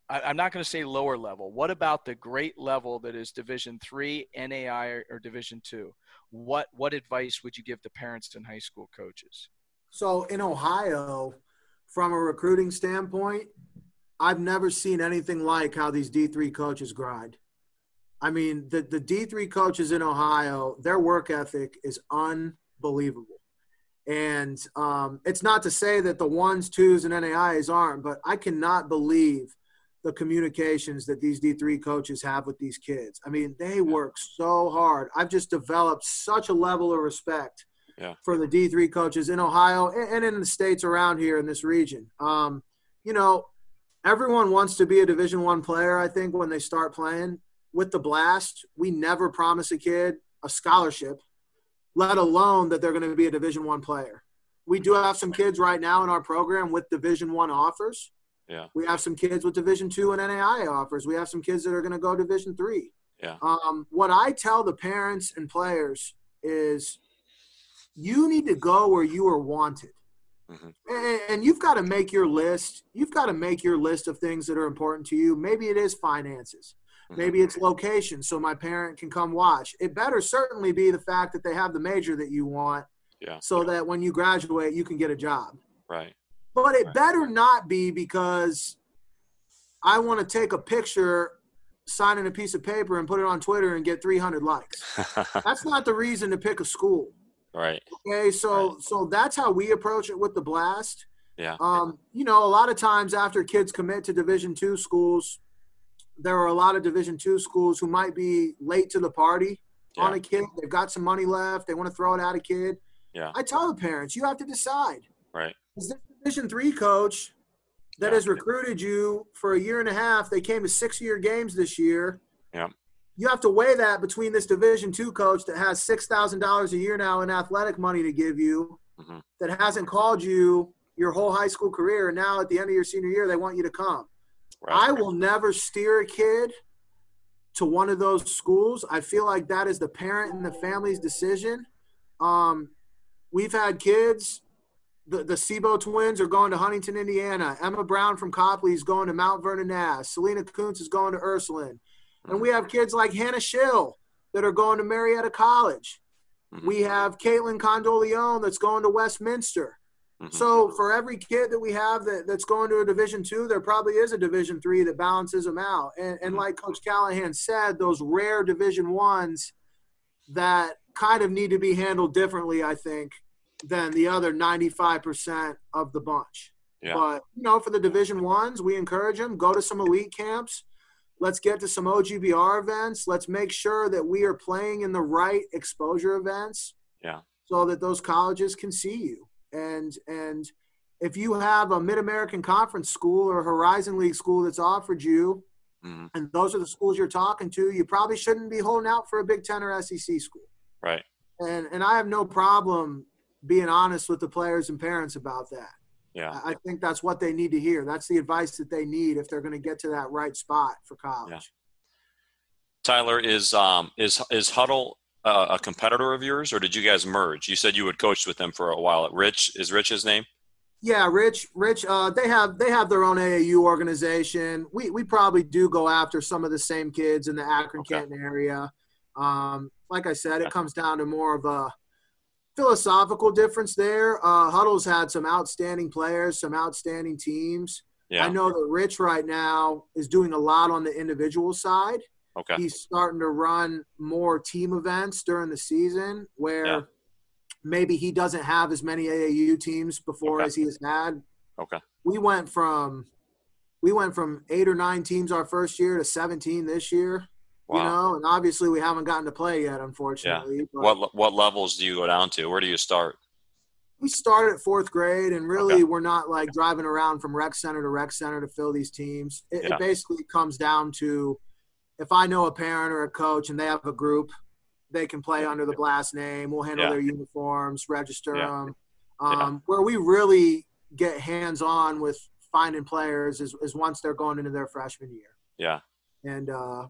I, I'm not going to say lower level. What about the great level that is Division three, NAI, or, or Division two? What what advice would you give to parents and high school coaches? So in Ohio, from a recruiting standpoint, I've never seen anything like how these D3 coaches grind. I mean, the, the D3 coaches in Ohio, their work ethic is unbelievable. And um, it's not to say that the ones, twos, and NAIs aren't, but I cannot believe the communications that these D3 coaches have with these kids. I mean, they work so hard. I've just developed such a level of respect Yeah. for the D3 coaches in Ohio and, and in the states around here in this region. Um, you know, everyone wants to be a Division One player. I think when they start playing with the Blast, we never promise a kid a scholarship, let alone that they're going to be a Division One player. We do have some kids right now in our program with Division One offers. Yeah. We have some kids with Division Two and NAI offers. We have some kids that are going to go Division Three. Yeah. Um, what I tell the parents and players is, you need to go where you are wanted, Mhm. and, and you've got to make your list. You've got to make your list of things that are important to you. Maybe it is finances. Mhm. Maybe it's location, so my parent can come watch. It better certainly be the fact that they have the major that you want, Yeah. so that when you graduate, you can get a job. Right. But it Right. better not be because I want to take a picture, sign in a piece of paper, and put it on Twitter and get 300 likes. That's not the reason to pick a school. right. Okay, so so that's how we approach it with the blast. Yeah. Um, you know, a lot of times after kids commit to Division two schools, there are a lot of Division two schools who might be late to the party on a kid. They've got some money left. They want to throw it at a kid. Yeah. I tell the parents, you have to decide. Right. Is this Division three coach that Yeah. has recruited you for a year and a half? They came to six year games this year. Yeah. You have to weigh that between this Division two coach that has six thousand dollars a year now in athletic money to give you, Mhm. that hasn't called you your whole high school career, and now at the end of your senior year they want you to come. Right. I will never steer a kid to one of those schools. I feel like that is the parent and the family's decision. Um, we've had kids. The, the Sebo twins are going to Huntington, Indiana. Emma Brown from Copley is going to Mount Vernon Naz. Selena Kuntz is going to Ursuline. And we have kids like Hannah Schill that are going to Marietta College. Mhm. We have Caitlin Condoleone that's going to Westminster. Mhm. So for every kid that we have that, that's going to a Division two, there probably is a Division three that balances them out. And, and Mhm. like Coach Callahan said, those rare Division ones that kind of need to be handled differently, I think, than the other 95% of the bunch. Yeah. But you know, for the Division ones, we encourage them go to some elite camps. Let's get to some OGBR events. Let's make sure that we are playing in the right exposure events. Yeah. So that those colleges can see you. And and if you have a Mid American Conference school or Horizon League school that's offered you, Mhm. and those are the schools you're talking to, you probably shouldn't be holding out for a Big Ten or SEC school. Right. And and I have no problem being honest with the players and parents about that. Yeah. I I think that's what they need to hear. That's the advice that they need if they're going to get to that right spot for college. Yeah. Tyler is um is is Huddle uh, a competitor of yours, or did you guys merge? You said you would coach with them for a while. Rich is Rich his name? Yeah, Rich, Rich, uh, they have they have their own AAU organization. We we probably do go after some of the same kids in the Akron Okay. Canton area. Um, like I said, it comes down to more of a philosophical difference there. Uh, Huddle's had some outstanding players, some outstanding teams. Yeah. I know that Rich right now is doing a lot on the individual side. Okay. He's starting to run more team events during the season where Yeah. maybe he doesn't have as many AAU teams before Okay. as he has had. Okay. We went from we went from eight or nine teams our first year to 17 this year. Wow. You know, and obviously we haven't gotten to play yet, unfortunately. But What what levels do you go down to? Where do you start? we started at fourth grade, and really Okay. we're not like driving around from rec center to rec center to fill these teams. It, Yeah. it basically comes down to if I know a parent or a coach and they have a group, they can play under the blast name. We'll handle Yeah. their uniforms, register Yeah. them. Yeah. Um, Where we really get hands on with finding players is, is once they're going into their freshman year Yeah. and uh,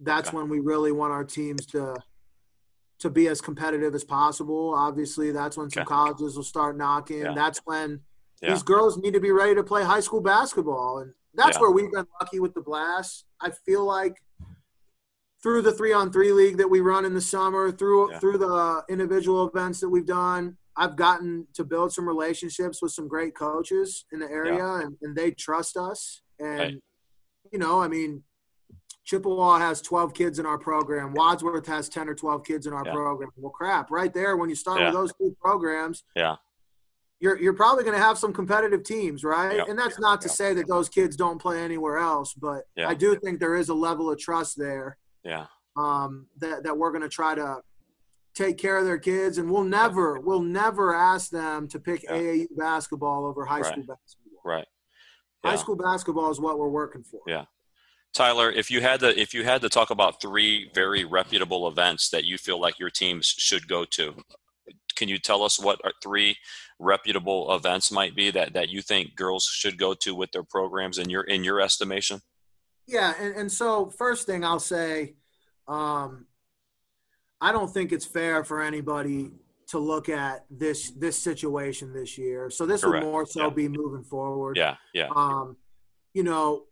that's Okay. when we really want our teams to to be as competitive as possible. Obviously, that's when some Okay. colleges will start knocking. Yeah. That's when Yeah. these girls need to be ready to play high school basketball, and that's Yeah. where we've been lucky with the Blast. I feel like through the three on three league that we run in the summer, through Yeah. through the individual events that we've done, I've gotten to build some relationships with some great coaches in the area, and, and they trust us. And Right. you know, I mean, Chippewa has 12 kids in our program. Wadsworth has 10 or 12 kids in our Yeah. program. Well, crap, right there, when you start Yeah. with those two programs, Yeah. you're, you're probably going to have some competitive teams, right? Yeah. And that's not to Yeah. say that those kids don't play anywhere else, but Yeah. I do think there is a level of trust there Yeah. um, that, that we're going to try to take care of their kids. And we'll never, we'll never ask them to pick Yeah. AAU basketball over high Right. school basketball. Right. High school basketball is what we're working for. Yeah. Tyler, if you had to if you had to talk about three very reputable events that you feel like your teams should go to, can you tell us what are three reputable events might be that, that you think girls should go to with their programs in your in your estimation? Yeah, and, and so first thing I'll say, um, I don't think it's fair for anybody to look at this this situation this year. So this Correct, would more so yeah. be moving forward. Yeah, yeah, Um, you know,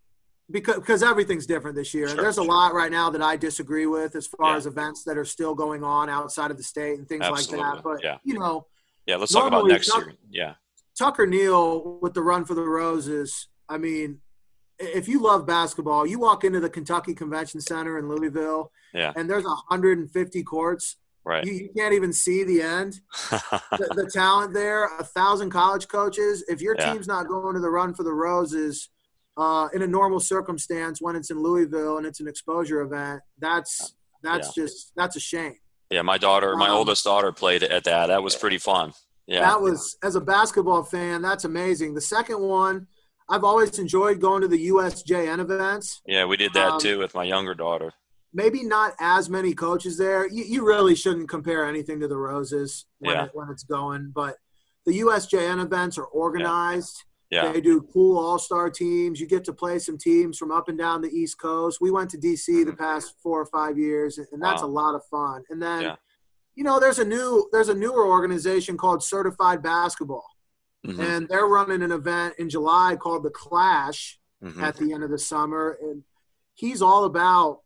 because because everything's different this year, and Sure, there's a sure. lot right now that I disagree with as far Yeah. as events that are still going on outside of the state and things Absolutely, like that. But yeah. you know, yeah. Let's talk about next year. Yeah, Tucker Neal with the run for the roses. I mean, if you love basketball, you walk into the Kentucky Convention Center in Louisville, yeah, and there's 150 courts. right. You, you can't even see the end. The, the talent there, a thousand college coaches. If your Yeah. team's not going to the run for the roses uh, in a normal circumstance when it's in Louisville and it's an exposure event, that's that's just that's a shame. yeah, my daughter, my Um, oldest daughter played at that. That was pretty fun. Yeah, That was as a basketball fan, that's amazing. The second one, I've always enjoyed going to the USJN events. yeah, we did that um, too with my younger daughter. Maybe not as many coaches there. You, you really shouldn't compare anything to the Roses when, Yeah. it, when it's going. But the USJN events are organized. Yeah, They do cool all star teams. You get to play some teams from up and down the East Coast. We went to DC the past four or five years, and that's Mm-hmm. Wow. a lot of fun. And then, Yeah. you know, there's a new there's a newer organization called Certified Basketball, Mhm, and they're running an event in July called the Clash mhm. at the end of the summer, and he's all about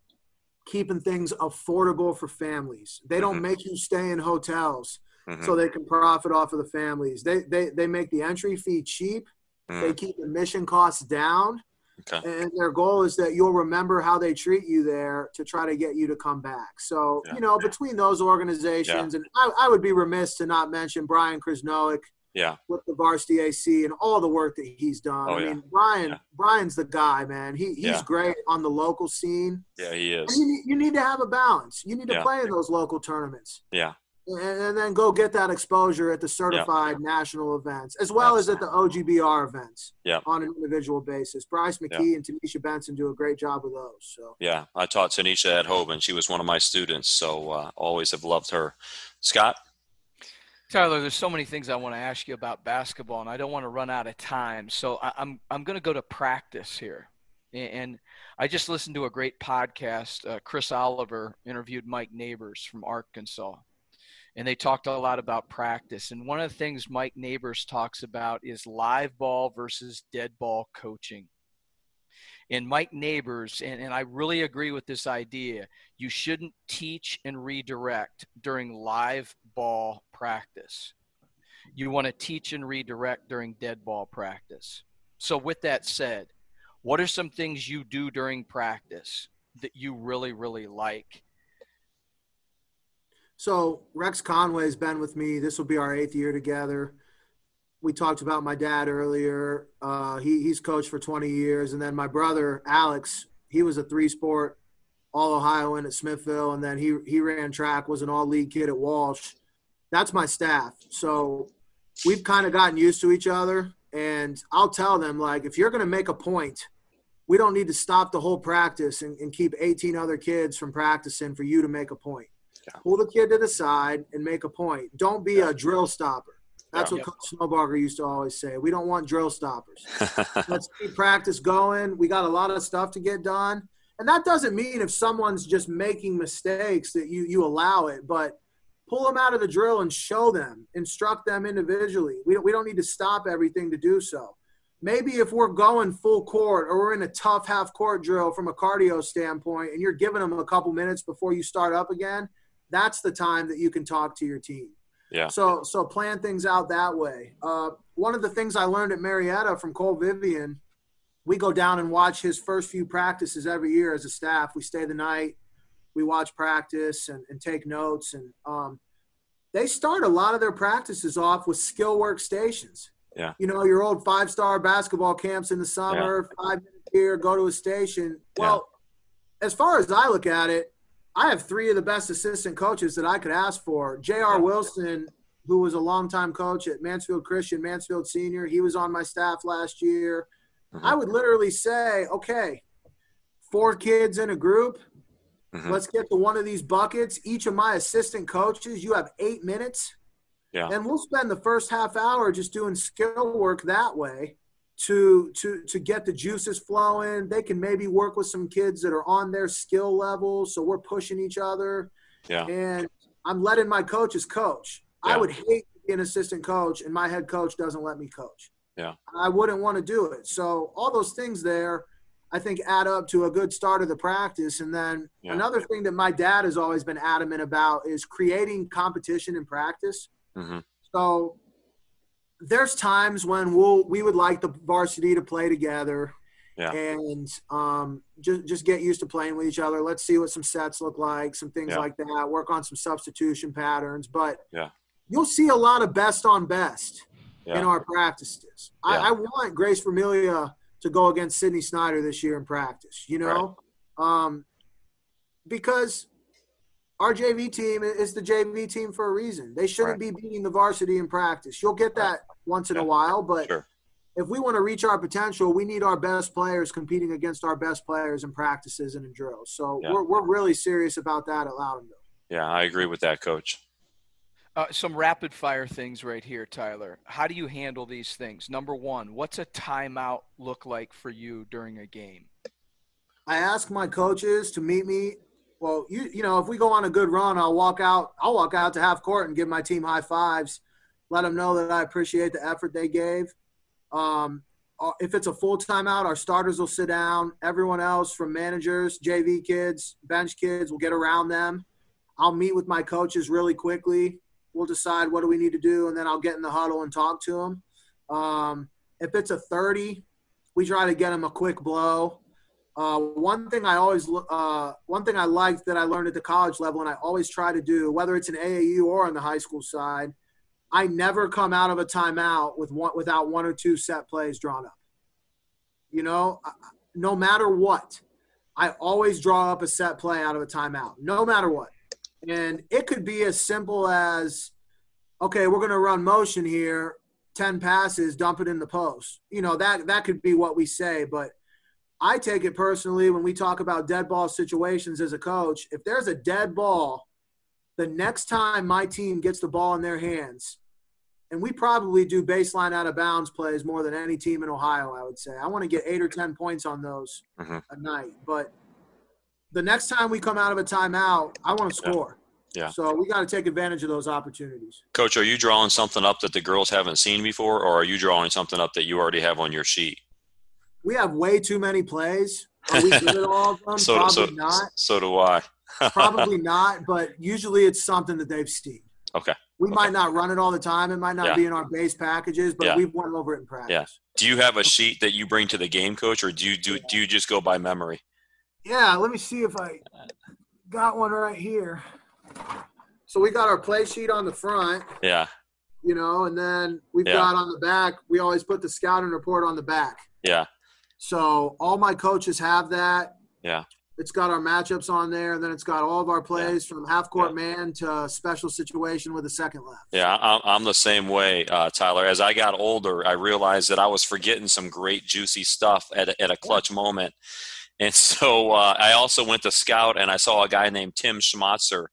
keeping things affordable for families. They don't Mhm. make you stay in hotels Mhm. so they can profit off of the families. They they they make the entry fee cheap. Mhm. They keep admission costs down, Okay. and their goal is that you'll remember how they treat you there to try to get you to come back. So Yeah. you know, between those organizations, and I, I would be remiss to not mention Brian Krasnoik Yeah, with the varsity AC and all the work that he's done. Oh, I yeah. mean, Brian Yeah. Brian's the guy, man. He he's Yeah. great on the local scene. yeah, he is. you need, you need to have a balance. You need to play in those local tournaments. Yeah, And, and then go get that exposure at the certified national events, as well as at the OGBR events Yeah. on an individual basis. Bryce McKee and Tanisha Benson do a great job with those. So yeah. I taught Tanisha at Hoban. She was one of my students, so uh, always have loved her. Scott. Tyler, there's so many things I want to ask you about basketball, and I don't want to run out of time. So I, I'm I'm going to go to practice here, and, and I just listened to a great podcast. Uh, Chris Oliver interviewed Mike Neighbors from Arkansas, and they talked a lot about practice. And one of the things Mike Neighbors talks about is live ball versus dead ball coaching. And Mike Neighbors, and, and I really agree with this idea, you shouldn't teach and redirect during live ball practice. You want to teach and redirect during dead ball practice. So, with that said, what are some things you do during practice that you really really like? So Rex Conway's been with me. This will be our eighth year together. We talked about my dad earlier. Uh, he, he's coached for 20 years, and then my brother Alex. He was a three-sport All Ohioan at Smithville, and then he he ran track. Was an All League kid at Walsh. That's my staff. So we've kind of gotten used to each other, and I'll tell them like, if you're going to make a point, we don't need to stop the whole practice and, and keep 18 other kids from practicing for you to make a point. Yeah. Pull the kid to the side and make a point. Don't be yeah. a drill stopper. That's yeah. what Coach Snowbarger used to always say. We don't want drill stoppers. Let's keep practice going. We got a lot of stuff to get done. And that doesn't mean if someone's just making mistakes that you you allow it, but pull them out of the drill and show them, instruct them individually. We don't, we don't need to stop everything to do so. Maybe if we're going full court or we're in a tough half court drill from a cardio standpoint and you're giving them a couple minutes before you start up again – that's the time that you can talk to your team. Yeah. So so plan things out that way. Uh, one of the things I learned at Marietta from Cole Vivian, we go down and watch his first few practices every year as a staff. We stay the night, we watch practice and, and take notes, and um, they start a lot of their practices off with skill workstations. Yeah. You know, your old five star basketball camps in the summer, yeah. five minutes here, go to a station. Well, yeah. as far as I look at it, I have three of the best assistant coaches that I could ask for. J.R. Wilson, who was a longtime coach at Mansfield Christian, Mansfield Senior, he was on my staff last year. Mm-hmm. I would literally say, okay, four kids in a group. Mm-hmm. Let's get to one of these buckets. Each of my assistant coaches, you have eight minutes. Yeah. And we'll spend the first half hour just doing skill work that way to to to get the juices flowing. They can maybe work with some kids that are on their skill level, so we're pushing each other. Yeah. And I'm letting my coaches coach. Yeah. I would hate to be an assistant coach and my head coach doesn't let me coach. Yeah. I wouldn't want to do it. So all those things there I think add up to a good start of the practice. And then yeah. another thing that my dad has always been adamant about is creating competition in practice. Mm-hmm. So there's times when we'll we would like the varsity to play together yeah. and um, just just get used to playing with each other. Let's see what some sets look like, some things yeah. like that. Work on some substitution patterns, but yeah. you'll see a lot of best on best yeah. in our practices. I, I, want Grace Familia to go against Sydney Snyder this year in practice. You know, right. um, because our JV team is the JV team for a reason. They shouldn't right. be beating the varsity in practice. You'll get that right. once in yeah. a while, but sure. if we want to reach our potential, we need our best players competing against our best players in practices and in drills. So yeah. we're, we're really serious about that at Loudonville. Yeah, I agree with that, Coach. Uh, some rapid fire things right here, Tyler. How do you handle these things? Number one, what's a timeout look like for you during a game? I ask my coaches to meet me well, you you know, if we go on a good run, I'll walk out. I'll walk out to half court and give my team high fives, let them know that I appreciate the effort they gave. Um, uh, if it's a full timeout, our starters will sit down. Everyone else, from managers, JV kids, bench kids, will get around them. I'll meet with my coaches really quickly. We'll decide what do we need to do, and then I'll get in the huddle and talk to them. Um, if it's a 30, we try to get them a quick blow. Uh, one thing I always, uh, one thing I liked that I learned at the college level, and I always try to do, whether it's an AAU or on the high school side, I never come out of a timeout with one without one or two set plays drawn up. You know, no matter what, I always draw up a set play out of a timeout, no matter what. And it could be as simple as, okay, we're going to run motion here, ten passes, dump it in the post. You know that that could be what we say, but I take it personally when we talk about dead ball situations as a coach. If there's a dead ball, the next time my team gets the ball in their hands, and we probably do baseline out of bounds plays more than any team in Ohio, I would say. I want to get eight or 10 points on those mm-hmm. a night. But the next time we come out of a timeout, I want to score. Yeah. yeah. So we got to take advantage of those opportunities. Coach, are you drawing something up that the girls haven't seen before, or are you drawing something up that you already have on your sheet? We have way too many plays. Are we good at all of them? so, Probably so, not. So do I. Probably not, but usually it's something that they've seen. Okay. We okay. might not run it all the time. It might not yeah. be in our base packages, but yeah. we've went over it in practice. Yeah. Do you have a sheet that you bring to the game, coach, or do you do do you just go by memory? Yeah, let me see if I got one right here. So we got our play sheet on the front, Yeah, you know, and then we've Yeah. got on the back, we always put the scouting report on the back. yeah, So all my coaches have that. Yeah. It's got our matchups on there, and then it's got all of our plays from half court man to special situation with a second left. yeah. I'm, I'm the same way, uh, Tyler. As I got older, I realized that I was forgetting some great juicy stuff at a, at a clutch moment. And so uh, I also went to scout, and I saw a guy named Tim Schmatzer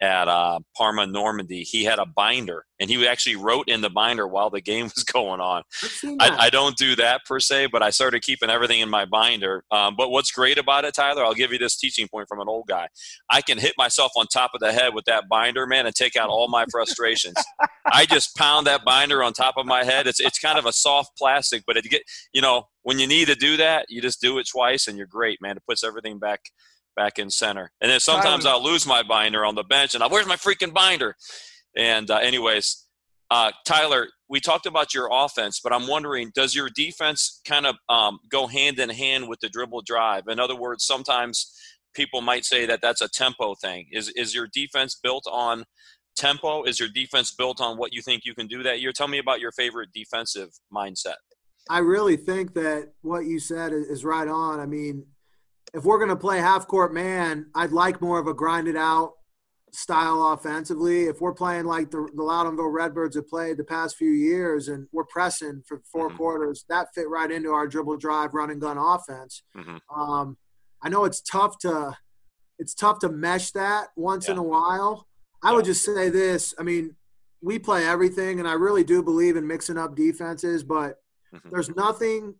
at uh, Parma, Normandy. He had a binder, and he actually wrote in the binder while the game was going on. I've seen that. I, I don't do that per se, but I started keeping everything in my binder. Um, but what's great about it, Tyler, I'll give you this teaching point from an old guy. I can hit myself on top of the head with that binder, man, and take out all my frustrations. I just pound that binder on top of my head. It's it's kind of a soft plastic, but it get you know when you need to do that, you just do it twice, and you're great, man. It puts everything back back in center. And then sometimes I'll lose my binder on the bench, and I where's my freaking binder? And uh, anyways, uh, Tyler, we talked about your offense, but I'm wondering, does your defense kind of um, go hand in hand with the dribble drive? In other words, sometimes people might say that that's a tempo thing. Is is your defense built on tempo? Is your defense built on what you think you can do that year? Tell me about your favorite defensive mindset. I really think that what you said is, is right on. I mean, if we're going to play half court man, I'd like more of a grinded out style offensively. If we're playing like the, the Loudonville Redbirds have played the past few years and we're pressing for 4 Mhm. quarters, that fit right into our dribble drive, run and gun offense. Mhm. Um, I know it's tough to it's tough to mesh that once in a while. I would just say this. I mean, we play everything, and I really do believe in mixing up defenses, but Mhm. there's nothing.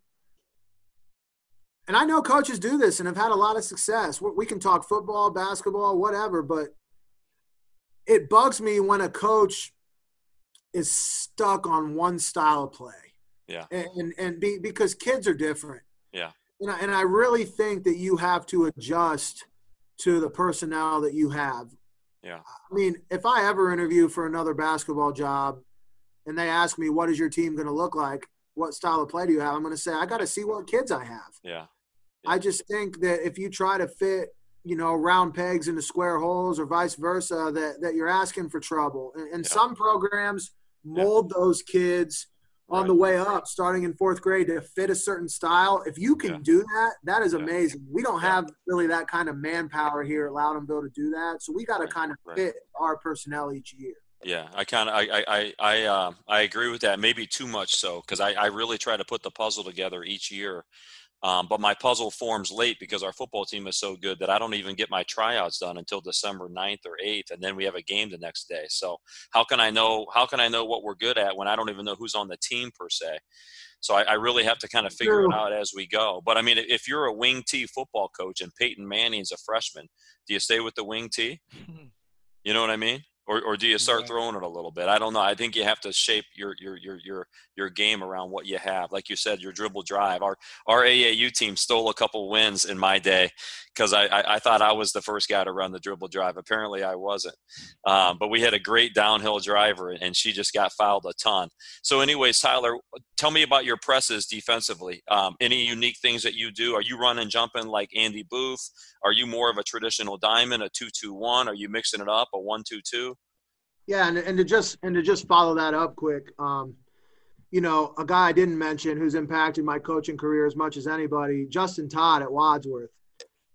And I know coaches do this and have had a lot of success. We can talk football, basketball, whatever, but it bugs me when a coach is stuck on one style of play. Yeah. And and be, because kids are different. Yeah. And I, and I really think that you have to adjust to the personnel that you have. Yeah. I mean, if I ever interview for another basketball job and they ask me, what is your team going to look like? What style of play do you have? I'm going to say, I got to see what kids I have. Yeah. I just think that if you try to fit, you know, round pegs into square holes or vice versa, that, that you're asking for trouble. And, and Yeah. some programs mold those kids on Right. the way up, starting in fourth grade, to fit a certain style. If you can Yeah. do that, that is Yeah. amazing. We don't Yeah. have really that kind of manpower here at Loudonville to do that. So we got to Right. kind of Right. fit our personnel each year. Yeah, I kind of I I I I, uh, I agree with that. Maybe too much so because I, I really try to put the puzzle together each year. Um, but my puzzle forms late because our football team is so good that I don't even get my tryouts done until December 9th or 8th, and then we have a game the next day. So how can I know how can I know what we're good at when I don't even know who's on the team per se? So I, I really have to kind of figure it out as we go. But I mean, if you're a wing T football coach and Peyton Manning's a freshman, do you stay with the wing T? You know what I mean? Or, or do you start Yeah. throwing it a little bit? I don't know. I think you have to shape your your your your your game around what you have. Like you said, your dribble drive. Our our AAU team stole a couple wins in my day because I, I I thought I was the first guy to run the dribble drive. Apparently, I wasn't. Um, but we had a great downhill driver, and she just got fouled a ton. So, anyways, Tyler, tell me about your presses defensively. Um, any unique things that you do? Are you running, jumping like Andy Booth? Are you more of a traditional diamond, a two-two-one? Are you mixing it up, a one-two-two? Yeah, and, and to just and to just follow that up quick, um, you know, a guy I didn't mention who's impacted my coaching career as much as anybody, Justin Todd at Wadsworth,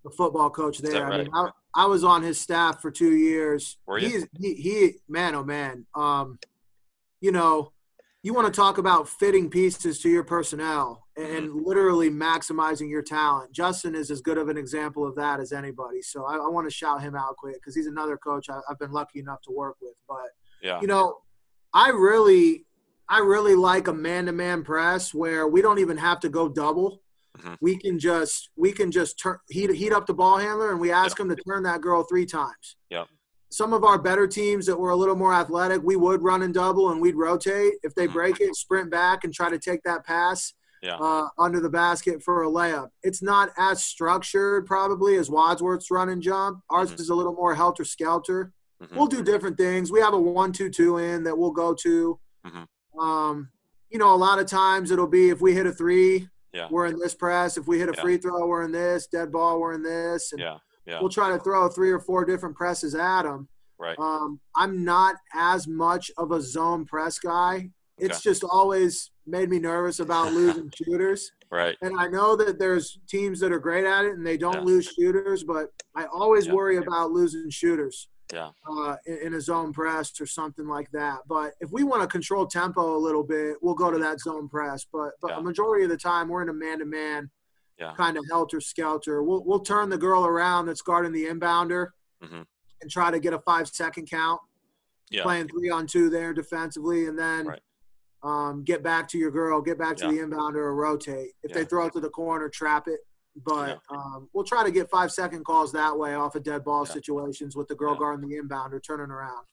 the football coach there. that I mean. I, I was on his staff for two years. Were you? He's, he, he, man, oh man, um, you know, you want to talk about fitting pieces to your personnel and Mm-hmm. literally maximizing your talent. Justin is as good of an example of that as anybody. So I, I want to shout him out quick because he's another coach I, I've been lucky enough to work with. But Yeah. you know, I really, I really like a man-to-man press where we don't even have to go double. Mhm. We can just, we can just turn heat heat up the ball handler, and we ask him to turn that girl three times. Yep. Some of our better teams that were a little more athletic, we would run and double, and we'd rotate. If they Mhm. break it, sprint back and try to take that pass Yeah. uh, under the basket for a layup. It's not as structured probably as Wadsworth's run and jump. Ours Mhm. is a little more helter skelter Mhm. we'll do different things. We have a one two two in that we'll go to. Mhm. Um, you know, a lot of times it'll be if we hit a three, Yeah. we're in this press. If we hit a Yeah. free throw, we're in this. Dead ball, we're in this. And Yeah. Yeah. we'll try to throw three or four different presses at them. Right. Um, I'm not as much of a zone press guy. It's Okay. just always made me nervous about losing shooters. Right. And I know that there's teams that are great at it and they don't Yeah. lose shooters, but I always Yeah. worry about losing shooters Yeah. uh, in, in a zone press or something like that. But if we want to control tempo a little bit, we'll go to that zone press. But but a majority of the time, we're in a man to man Yeah. kind of helter skelter. We'll we'll turn the girl around that's guarding the inbounder Mhm. and try to get a five second count, Yeah. playing three on two there defensively, and then. Right. Um, get back to your girl, get back to Yeah. the inbounder or rotate. If they throw it to the corner, trap it. But Yeah. um, we'll try to get five second calls that way off of dead ball Yeah. situations with the girl Yeah. guarding the inbounder, turning around.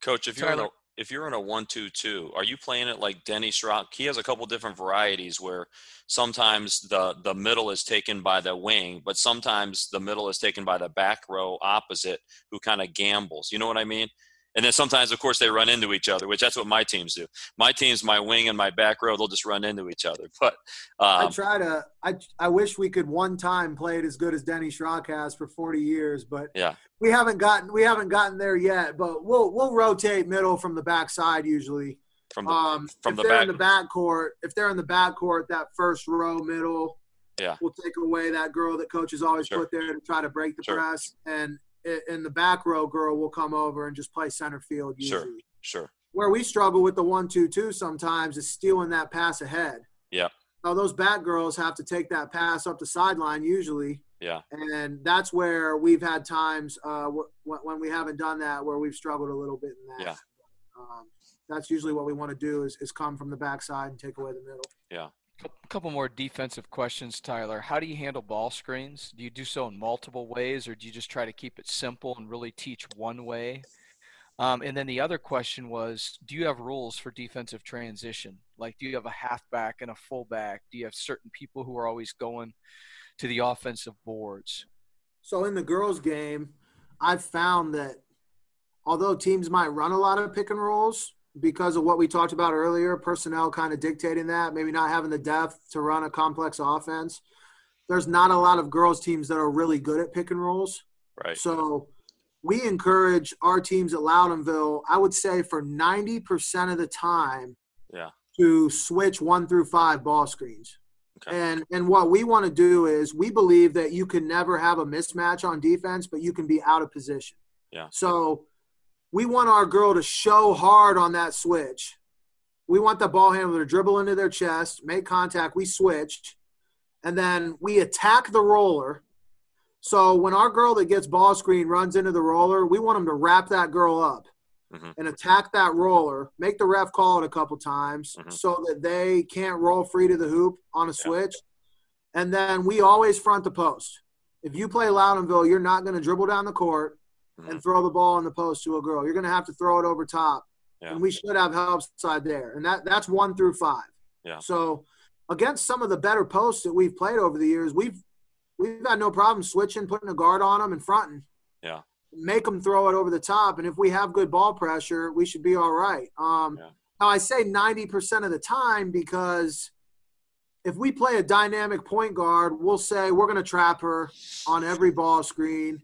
Coach, if you're in a Tyler. If you're in a one two two, are you playing it like Denny Schrock? He has a couple different varieties where sometimes the the middle is taken by the wing, but sometimes the middle is taken by the back row opposite, who kind of gambles. You know what I mean? And then sometimes, of course, they run into each other, which that's what my teams do. My teams, my wing and my back row, they'll just run into each other. But I um, try to. I I wish we could one time play it as good as Denny Schrock has for 40 years, but Yeah. we haven't gotten we haven't gotten there yet. But we'll we'll rotate middle from the backside usually. from the Um, from if the they're back, in the back court, if they're in the back court, that first row middle, Yeah. we'll take away that girl that coaches always Sure. put there to try to break the Sure. press, and in the back row girl will come over and just play center field Sure. usually. sure, Where we struggle with the one two two sometimes is stealing that pass ahead. Yeah. Now those back girls have to take that pass up the sideline usually, yeah, and that's where we've had times uh, wh- when we haven't done that where we've struggled a little bit in that. Yeah. Um, that's usually what we want to do is, is come from the backside and take away the middle. A couple more defensive questions, Tyler. How do you handle ball screens? Do you do so in multiple ways, or do you just try to keep it simple and really teach one way? Um, and then the other question was, do you have rules for defensive transition? Like, do you have a halfback and a fullback? Do you have certain people who are always going to the offensive boards? So in the girls' game, I've found that although teams might run a lot of pick and rolls because of what we talked about earlier, personnel kind of dictating that, maybe not having the depth to run a complex offense. There's not a lot of girls teams that are really good at pick and rolls. right, So we encourage our teams at Loudonville, I would say for 90% of the time, Yeah. to switch one through five ball screens. Okay. And and what we want to do is we believe that you can never have a mismatch on defense, but you can be out of position. Yeah. So we want our girl to show hard on that switch. We want the ball handler to dribble into their chest, make contact, we switch, and then we attack the roller. So when our girl that gets ball screen runs into the roller, we want them to wrap that girl up Mhm. and attack that roller, make the ref call it a couple times Mhm. so that they can't roll free to the hoop on a switch. And then we always front the post. If you play Loudonville, you're not going to dribble down the court Mhm. and throw the ball in the post to a girl. You're going to have to throw it over top. Yeah. And we should have help side there. And that that's one through five. Yeah. So against some of the better posts that we've played over the years, we've we've had no problem switching, putting a guard on them and fronting. Yeah. Make them throw it over the top, and if we have good ball pressure, we should be all right. Um, Yeah. Now I say ninety percent of the time because if we play a dynamic point guard, we'll say we're going to trap her on every ball screen.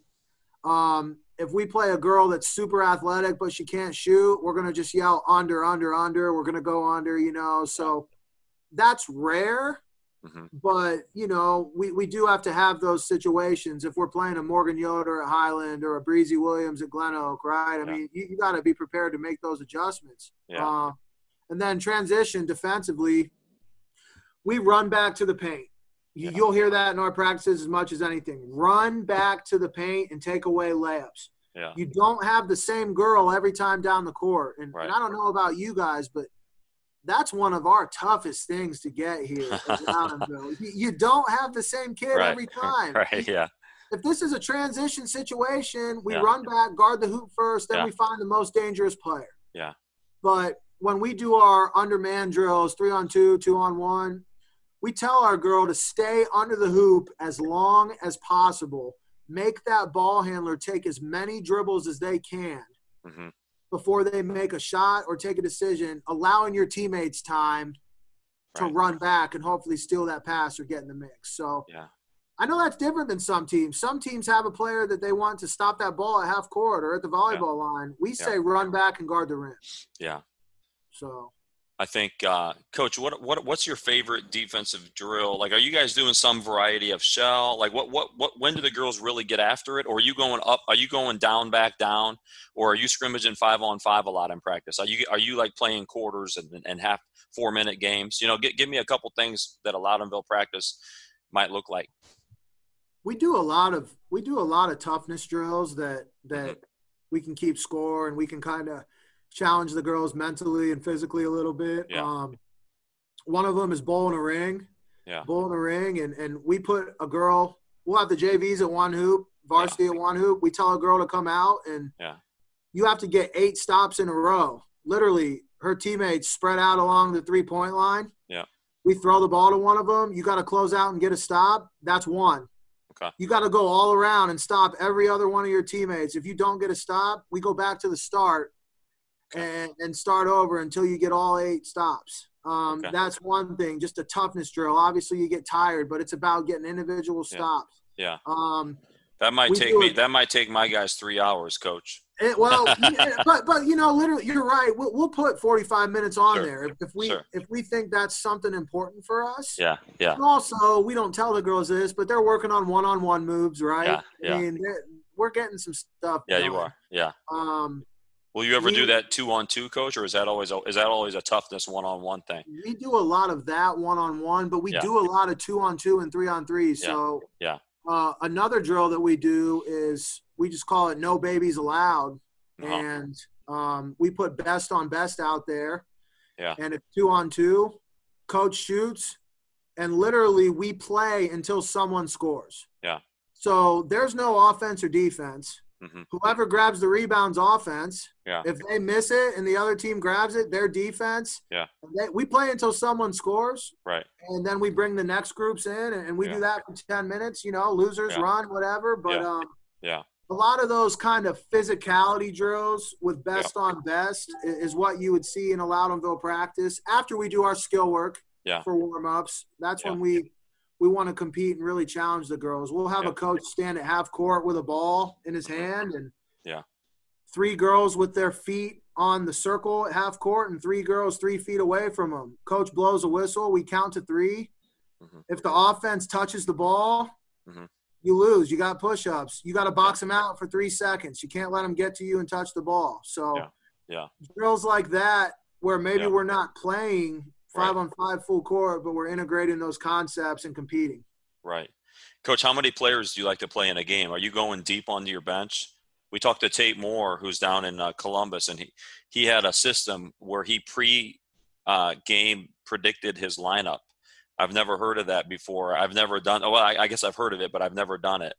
Um, if we play a girl that's super athletic but she can't shoot, we're going to just yell under, under, under. We're going to go under, you know. So that's rare, Mhm. but you know we, we do have to have those situations. If we're playing a Morgan Yoder at Highland or a Breezy Williams at Glen Oak, right? I Yeah. mean, you, you got to be prepared to make those adjustments. Yeah. Uh, and then transition defensively, we run back to the paint. You. You'll hear that in our practices as much as anything. Run back to the paint and take away layups. yeah, You don't have the same girl every time down the court. And, Right. and I don't know about you guys, but that's one of our toughest things to get here you, you don't have the same kid Right. every time. right, yeah, If this is a transition situation, we Yeah. run back, guard the hoop first, then Yeah. we find the most dangerous player. Yeah. But when we do our underman drills, three on two, two on one, we tell our girl to stay under the hoop as long as possible. Make that ball handler take as many dribbles as they can hmm before they make a shot or take a decision, allowing your teammates time to Right. run back and hopefully steal that pass or get in the mix. So Yeah. I know that's different than some teams. Some teams have a player that they want to stop that ball at half court or at the volleyball line. We say run back and guard the rim. Yeah. So I think, uh, Coach, what what what's your favorite defensive drill? Like, are you guys doing some variety of shell? Like, what what what? When do the girls really get after it? Or are you going up? Are you going down, back, down? Or are you scrimmaging five on five a lot in practice? Are you are you like playing quarters and, and half four minute games? You know, give give me a couple things that a Loudonville practice might look like. we do a lot of we do a lot of toughness drills that that Mm-hmm. we can keep score and we can kind of challenge the girls mentally and physically a little bit. Yeah. Um, one of them is bowl in a ring. Yeah. Bowl in a ring, and and we put a girl. We'll have the JVs at one hoop, varsity at one hoop. We tell a girl to come out, and Yeah. you have to get eight stops in a row. Literally, her teammates spread out along the three point line. Yeah. We throw the ball to one of them. You got to close out and get a stop. That's one. Okay. You got to go all around and stop every other one of your teammates. If you don't get a stop, we go back to the start and, and start over until you get all eight stops. Um, Okay. That's one thing, just a toughness drill. Obviously, you get tired, but it's about getting individual stops. Yeah. Um, That might take me. it- That might take my guys three hours, Coach. it, well, yeah, but but you know, literally, you're right. We'll, we'll put 45 minutes on Sure. there if, if we Sure. if we think that's something important for us. Yeah. Yeah. And also, we don't tell the girls this, but they're working on one-on-one moves, right? Yeah, yeah. I mean, we're getting some stuff. Yeah. You are. Yeah. Um, Will you ever do that two on two, Coach, or is that always a, is that always a toughness one on one thing? we do a lot of that one-on-one, but we Yeah. do a lot of two-on-two and three-on-three. Yeah, So, yeah. Uh, another drill that we do is we just call it "No Babies Allowed," Uh-huh. and um, we put best on best out there. Yeah. And if two on two. Coach shoots, and literally we play until someone scores. Yeah. So there's no offense or defense. Mhm. Whoever grabs the rebounds, offense. Yeah. If they miss it and the other team grabs it, their defense. Yeah. They- we play until someone scores, Right. and then we bring the next groups in, and, we Yeah. do that for ten minutes. You know, losers Yeah. run, whatever. But Yeah. um, Yeah. a lot of those kind of physicality drills with best on best is what you would see in a Loudonville practice after we do our skill work Yeah. for warm ups. That's when we we want to compete and really challenge the girls. We'll have a coach stand at half court with a ball in his hand and. Three girls with their feet on the circle at half court and three girls three feet away from them. Coach blows a whistle. We count to 3 Mhm. If the offense touches the ball, Mhm. you lose. You got push ups. You got to box them out for three seconds. You can't let them get to you and touch the ball. So Yeah. Yeah. drills like that, where maybe Yeah. we're not playing five Right. on five full court, but we're integrating those concepts and competing. Right. Coach, how many players do you like to play in a game? Are you going deep onto your bench? We talked to Tate Moore, who's down in uh, Columbus, and he, he had a system where he pre uh, game predicted his lineup. I've never heard of that before. I've never done. Well, I, I guess I've heard of it, but I've never done it.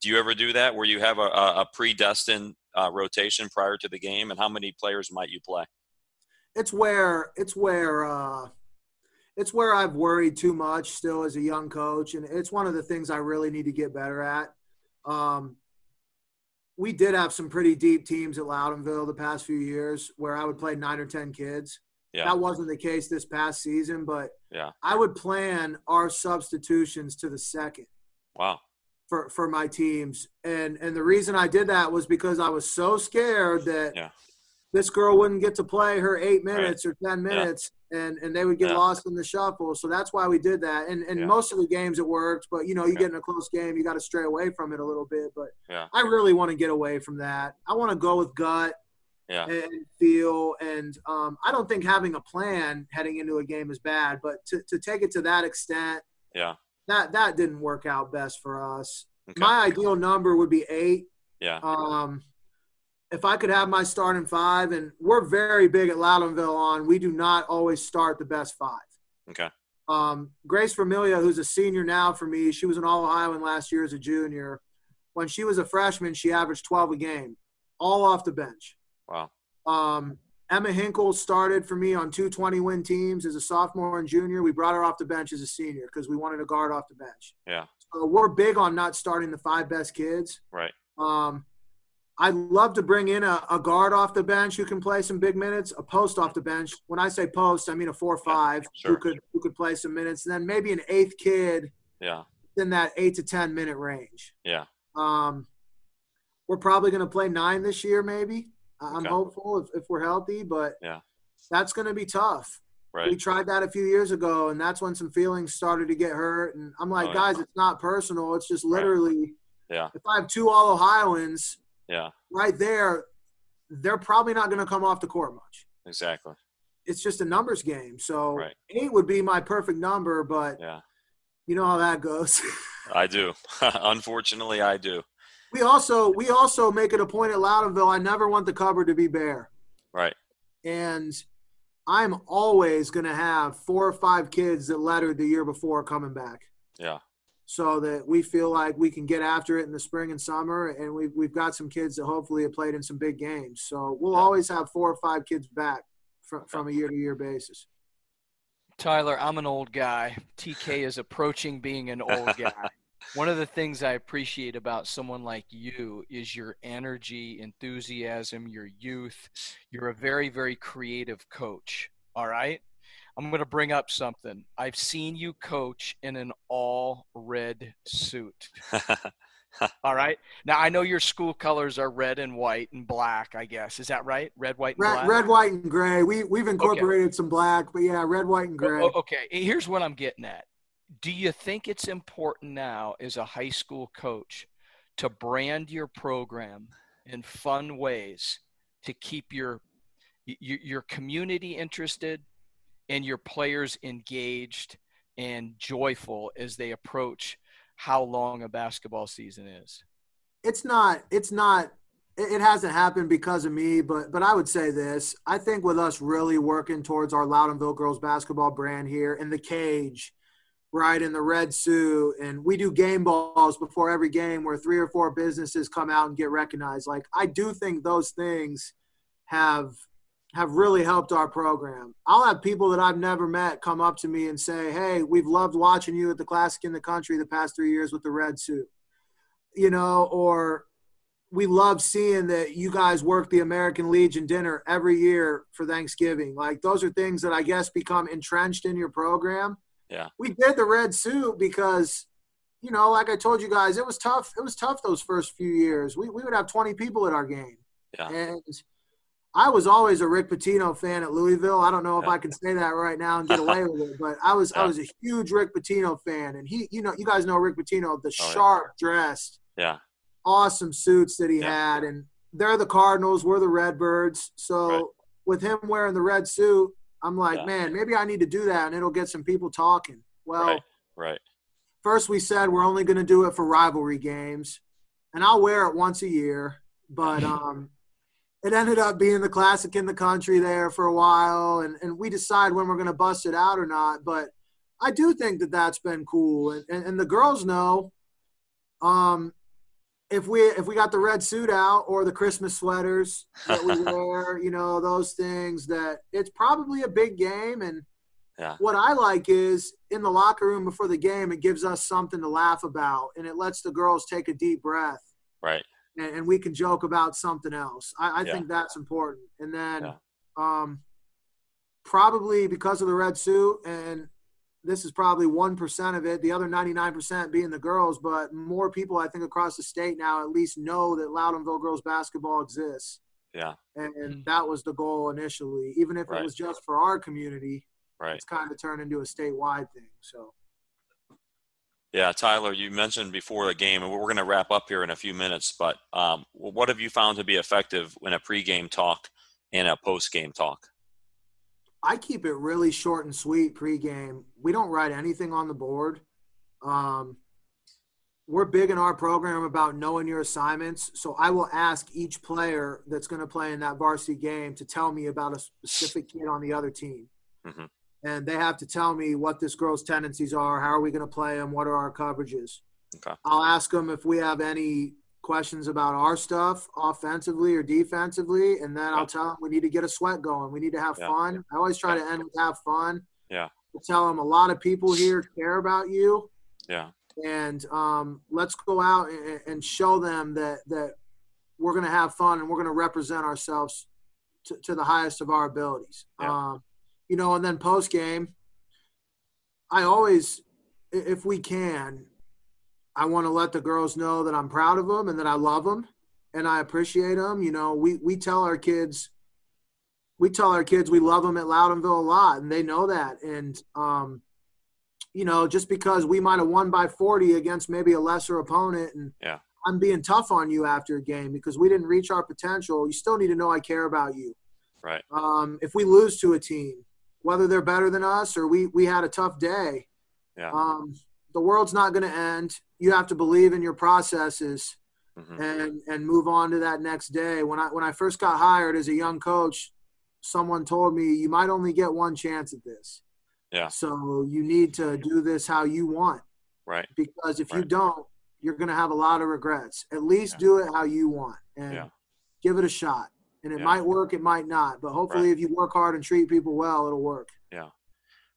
Do you ever do that, where you have a, a, predestined uh, rotation prior to the game, and how many players might you play? It's where it's where uh, it's where I've worried too much still as a young coach, and it's one of the things I really need to get better at. Um, we did have some pretty deep teams at Loudonville the past few years where I would play nine or ten kids. Yeah. That wasn't the case this past season, but Yeah. I would plan our substitutions to the second Wow. for, for my teams. And and the reason I did that was because I was so scared that Yeah. This girl wouldn't get to play her eight minutes or ten Yeah. minutes and, and they would get Yeah. lost in the shuffle. So that's why we did that. And and Yeah. most of the games it worked, but you know, you Yeah. get in a close game, you gotta stray away from it a little bit. But Yeah. I really want to get away from that. I want to go with gut Yeah. and feel. And um, I don't think having a plan heading into a game is bad, but to, to take it to that extent, Yeah. that that didn't work out best for us. Okay. My ideal number would be eight. Yeah. Um, if I could have my starting five, and we're very big at Loudonville on, we do not always start the best five. Okay. Um, Grace Familia, who's a senior now for me, she was an All Ohioan last year as a junior. When she was a freshman, she averaged 12 a game, all off the bench. Wow. Um, Emma Hinkle started for me on two 20 win teams as a sophomore and junior. We brought her off the bench as a senior because we wanted a guard off the bench. Yeah. So we're big on not starting the five best kids. Right. Um, I'd love to bring in a, a, guard off the bench who can play some big minutes, a post off the bench. When I say post, I mean a four or five sure. who could who could play some minutes, and then maybe an eighth kid. Yeah. In that eight to ten minute range. Yeah. Um, we're probably going to play nine this year, maybe. I'm okay. hopeful if, if we're healthy, but yeah, that's going to be tough. Right. We tried that a few years ago, and that's when some feelings started to get hurt. And I'm like, oh, guys, yeah. it's not personal. It's just literally, right. yeah. If I have two All Ohioans, yeah, right there, they're probably not going to come off the court much. Exactly. It's just a numbers game. So right. eight would be my perfect number, but yeah, you know how that goes. I do. Unfortunately, I do. We also we also make it a point at Loudonville. I never want the cupboard to be bare. Right. And I'm always going to have four or five kids that lettered the year before coming back. Yeah. So that we feel like we can get after it in the spring and summer, and we've we've got some kids that hopefully have played in some big games. So we'll always have four or five kids back from from a year to year basis. Tyler, I'm an old guy. TK is approaching being an old guy. One of the things I appreciate about someone like you is your energy, enthusiasm, your youth. You're a very, very creative coach. All right. I'm going to bring up something. I've seen you coach in an all red suit. all right. Now I know your school colors are red and white and black. I guess is that right? Red, white, and red, black. Red, white, and gray. We we've incorporated okay. some black, but yeah, red, white, and gray. Okay. Here's what I'm getting at do you think it's important now as a high school coach to brand your program in fun ways to keep your your community interested and your players engaged and joyful as they approach how long a basketball season is? It's not it's not it hasn't happened because of me but but i would say this. I think with us really working towards our loudonville girls basketball brand here in the cage right in the red suit and we do game balls before every game where three or four businesses come out and get recognized. Like i do think those things have have really helped our program i'll have people that i've never met come up to me and say hey we've loved watching you at the classic in the country the past three years with the red suit you know or we love seeing that you guys work the american legion dinner every year for thanksgiving like those are things that i guess become entrenched in your program yeah. We did the red suit because, you know, like I told you guys, it was tough. It was tough those first few years. We, we would have 20 people at our game. Yeah. And I was always a Rick Pitino fan at Louisville. I don't know if. I can say that right now and get away with it, but I was yeah. I was a huge Rick Pitino fan, and he, you know, you guys know Rick Pitino, the oh, sharp yeah. dressed, yeah, awesome suits that he had, and they're the Cardinals, we're the Redbirds. So right. with him wearing the red suit, I'm like, yeah. man, maybe I need to do that and it'll get some people talking. Well, right. right. First, we said we're only going to do it for rivalry games, and I'll wear it once a year. But um, it ended up being the classic in the country there for a while, and, and we decide when we're going to bust it out or not. But I do think that that's been cool, and, and, and the girls know. Um, if we if we got the red suit out or the Christmas sweaters that we wear, you know, those things that it's probably a big game and yeah. what I like is in the locker room before the game it gives us something to laugh about and it lets the girls take a deep breath. Right. And, and we can joke about something else. I, I yeah. think that's important. And then yeah. um probably because of the red suit and this is probably 1% of it, the other 99% being the girls, but more people, I think, across the state now at least know that Loudonville girls basketball exists. Yeah. And, and mm-hmm. that was the goal initially. Even if right. it was just for our community, right. it's kind of turned into a statewide thing. So. Yeah, Tyler, you mentioned before the game, and we're going to wrap up here in a few minutes, but um, what have you found to be effective in a pregame talk and a postgame talk? I keep it really short and sweet pregame. We don't write anything on the board. Um, we're big in our program about knowing your assignments. So I will ask each player that's going to play in that varsity game to tell me about a specific kid on the other team. Mm-hmm. And they have to tell me what this girl's tendencies are. How are we going to play them? What are our coverages? Okay. I'll ask them if we have any questions about our stuff offensively or defensively, and then I'll tell them we need to get a sweat going. We need to have yeah. fun. I always try yeah. to end with have fun. Yeah. I tell them a lot of people here care about you. Yeah. And um, let's go out and, and show them that that we're going to have fun and we're going to represent ourselves to, to, the highest of our abilities. Yeah. Um, you know, and then post game, I always, if we can, I want to let the girls know that I'm proud of them and that I love them and I appreciate them. You know, we we tell our kids, we tell our kids we love them at Loudonville a lot, and they know that. And um, you know, just because we might have won by 40 against maybe a lesser opponent, and yeah. I'm being tough on you after a game because we didn't reach our potential, you still need to know I care about you. Right. Um, if we lose to a team, whether they're better than us or we we had a tough day, yeah. um, the world's not going to end. You have to believe in your processes mm-hmm. and and move on to that next day. When I when I first got hired as a young coach, someone told me you might only get one chance at this. Yeah. So you need to do this how you want. Right. Because if right. you don't, you're going to have a lot of regrets. At least yeah. do it how you want and yeah. give it a shot. And it yeah. might work, it might not. But hopefully, right. if you work hard and treat people well, it'll work. Yeah.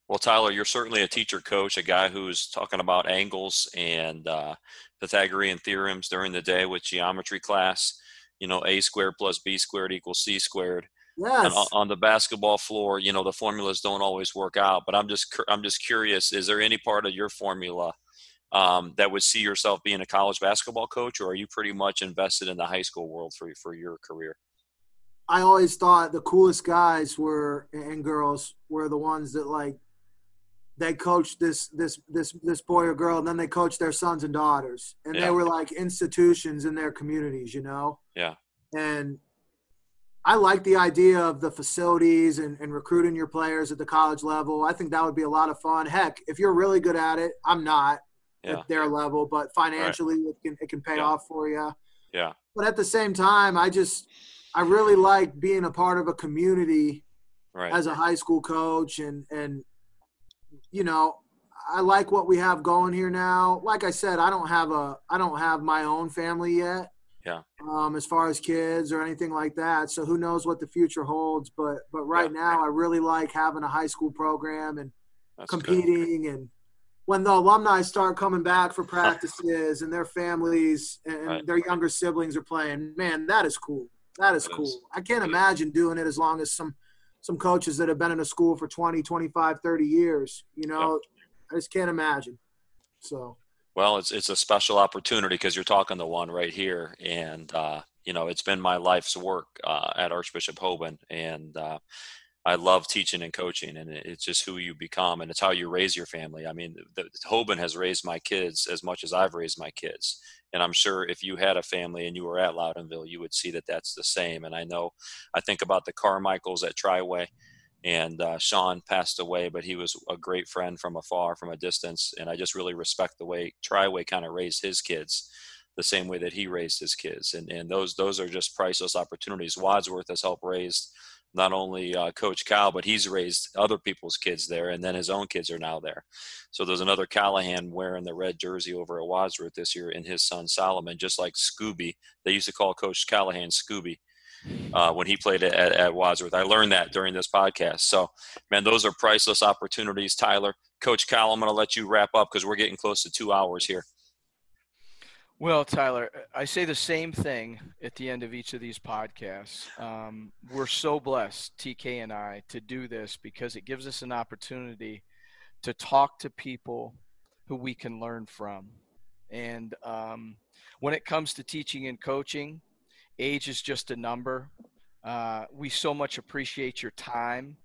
Well, Tyler, you're certainly a teacher coach, a guy who's talking about angles and uh, Pythagorean theorems during the day with geometry class. You know, a squared plus b squared equals c squared. Yes. And on the basketball floor, you know, the formulas don't always work out. But I'm just I'm just curious: is there any part of your formula um, that would see yourself being a college basketball coach, or are you pretty much invested in the high school world for for your career? I always thought the coolest guys were and girls were the ones that like they coached this this this this boy or girl and then they coached their sons and daughters and Yeah. they were like institutions in their communities you know Yeah. and i like the idea of the facilities and, and recruiting your players at the college level i think that would be a lot of fun heck if you're really good at it i'm not Yeah. at their level but financially it can, it can pay Yeah. off for you Yeah. but at the same time i just i really like being a part of a community Right. as a high school coach and and you know i like what we have going here now like i said i don't have a i don't have my own family yet Yeah. um as far as kids or anything like that so who knows what the future holds but but right Yeah. now i really like having a high school program and That's good. competing and when the alumni start coming back for practices and their families and Right. their younger siblings are playing man that is cool that is cool. I can't imagine doing it as long as some some coaches that have been in a school for 20 25 30 years you know? I just can't imagine. So. Well, it's it's a special opportunity because you're talking to one right here, and uh, you know it's been my life's work uh, at Archbishop Hoban, and uh, I love teaching and coaching, and it's just who you become, and it's how you raise your family. I mean, the, the Hoban has raised my kids as much as I've raised my kids, and I'm sure if you had a family and you were at Loudonville, you would see that that's the same. And I know, I think about the Carmichaels at Triway, and uh, Sean passed away, but he was a great friend from afar, from a distance, and I just really respect the way Triway kind of raised his kids, the same way that he raised his kids, and and those those are just priceless opportunities. Wadsworth has helped raise not only uh, Coach Cal, but he's raised other people's kids there, and then his own kids are now there. So there's another Callahan wearing the red jersey over at Wadsworth this year, and his son Solomon, just like Scooby. They used to call Coach Callahan Scooby uh, when he played at, at Wadsworth. I learned that during this podcast. So, man, those are priceless opportunities, Tyler. Coach Cal, I'm going to let you wrap up because we're getting close to two hours here. Well, Tyler, I say the same thing at the end of each of these podcasts. Um, we're so blessed, TK and I, to do this because it gives us an opportunity to talk to people who we can learn from. And um, when it comes to teaching and coaching, age is just a number. Uh, we so much appreciate your time,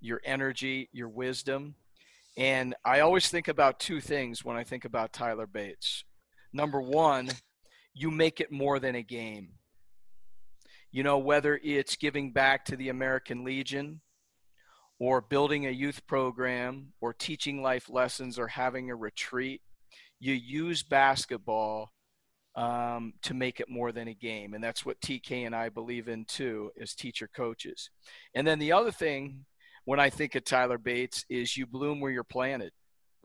your energy, your wisdom. And I always think about two things when I think about Tyler Bates number one, you make it more than a game. You know, whether it's giving back to the American Legion or building a youth program or teaching life lessons or having a retreat, you use basketball um, to make it more than a game. And that's what TK and I believe in too as teacher coaches. And then the other thing when I think of Tyler Bates is you bloom where you're planted.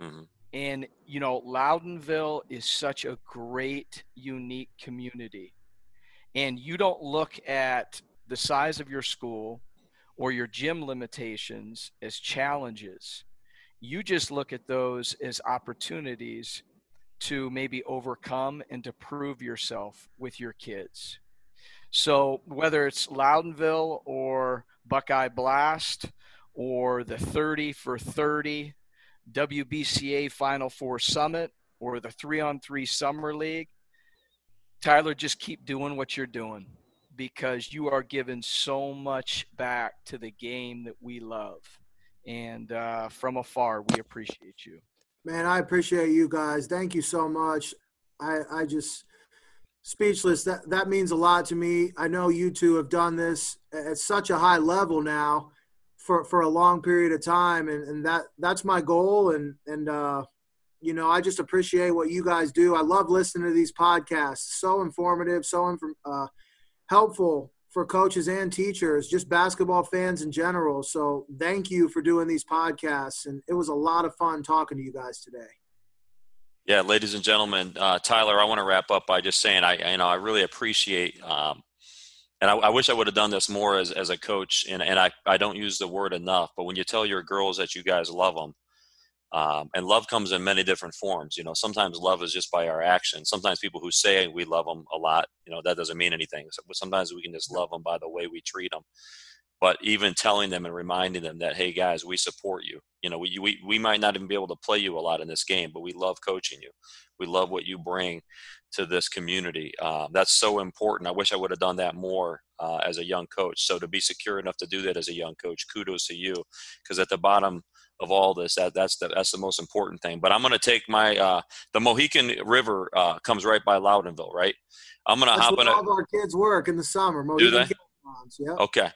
Mm-hmm. And, you know, Loudonville is such a great, unique community. And you don't look at the size of your school or your gym limitations as challenges. You just look at those as opportunities to maybe overcome and to prove yourself with your kids. So whether it's Loudonville or Buckeye Blast or the 30 for 30 WBCA Final Four Summit or the three on three Summer League, Tyler, just keep doing what you're doing because you are giving so much back to the game that we love. And uh, from afar, we appreciate you. Man, I appreciate you guys. Thank you so much. I, I just speechless. That that means a lot to me. I know you two have done this at such a high level now for for a long period of time, and, and that that's my goal. And and uh, you know, I just appreciate what you guys do. I love listening to these podcasts. So informative, so inf- uh, helpful for coaches and teachers, just basketball fans in general. So thank you for doing these podcasts, and it was a lot of fun talking to you guys today. Yeah, ladies and gentlemen, uh, Tyler, I want to wrap up by just saying I, you know, I really appreciate, um, and I, I, wish I would have done this more as, as a coach, and, and I, I don't use the word enough, but when you tell your girls that you guys love them, um, and love comes in many different forms. You know, sometimes love is just by our actions. Sometimes people who say we love them a lot, you know, that doesn't mean anything. So, sometimes we can just love them by the way we treat them. But even telling them and reminding them that, hey guys, we support you. You know, we, we, we might not even be able to play you a lot in this game, but we love coaching you. We love what you bring to this community. Uh, that's so important. I wish I would have done that more uh, as a young coach. So to be secure enough to do that as a young coach, kudos to you. Because at the bottom of all this. That that's the that's the most important thing. But I'm going to take my uh, the Mohican River uh, comes right by Loudonville, right? I'm going to hop in. All of our kids work in the summer. Mohican do they? Yeah. Okay.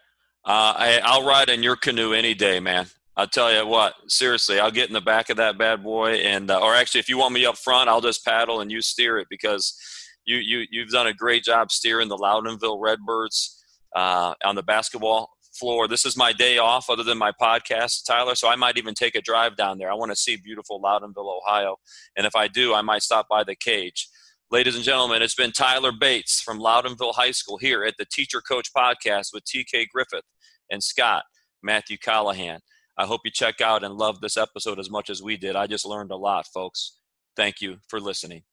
Uh, I, I'll ride in your canoe any day, man. I'll tell you what, seriously, I'll get in the back of that bad boy, and uh, or actually, if you want me up front, I'll just paddle and you steer it because you you you've done a great job steering the Loudonville Redbirds uh, on the basketball floor. This is my day off other than my podcast, Tyler. So I might even take a drive down there. I want to see beautiful Loudonville, Ohio. And if I do, I might stop by the cage. Ladies and gentlemen, it's been Tyler Bates from Loudonville High School here at the Teacher Coach Podcast with TK Griffith and Scott Matthew Callahan. I hope you check out and love this episode as much as we did. I just learned a lot, folks. Thank you for listening.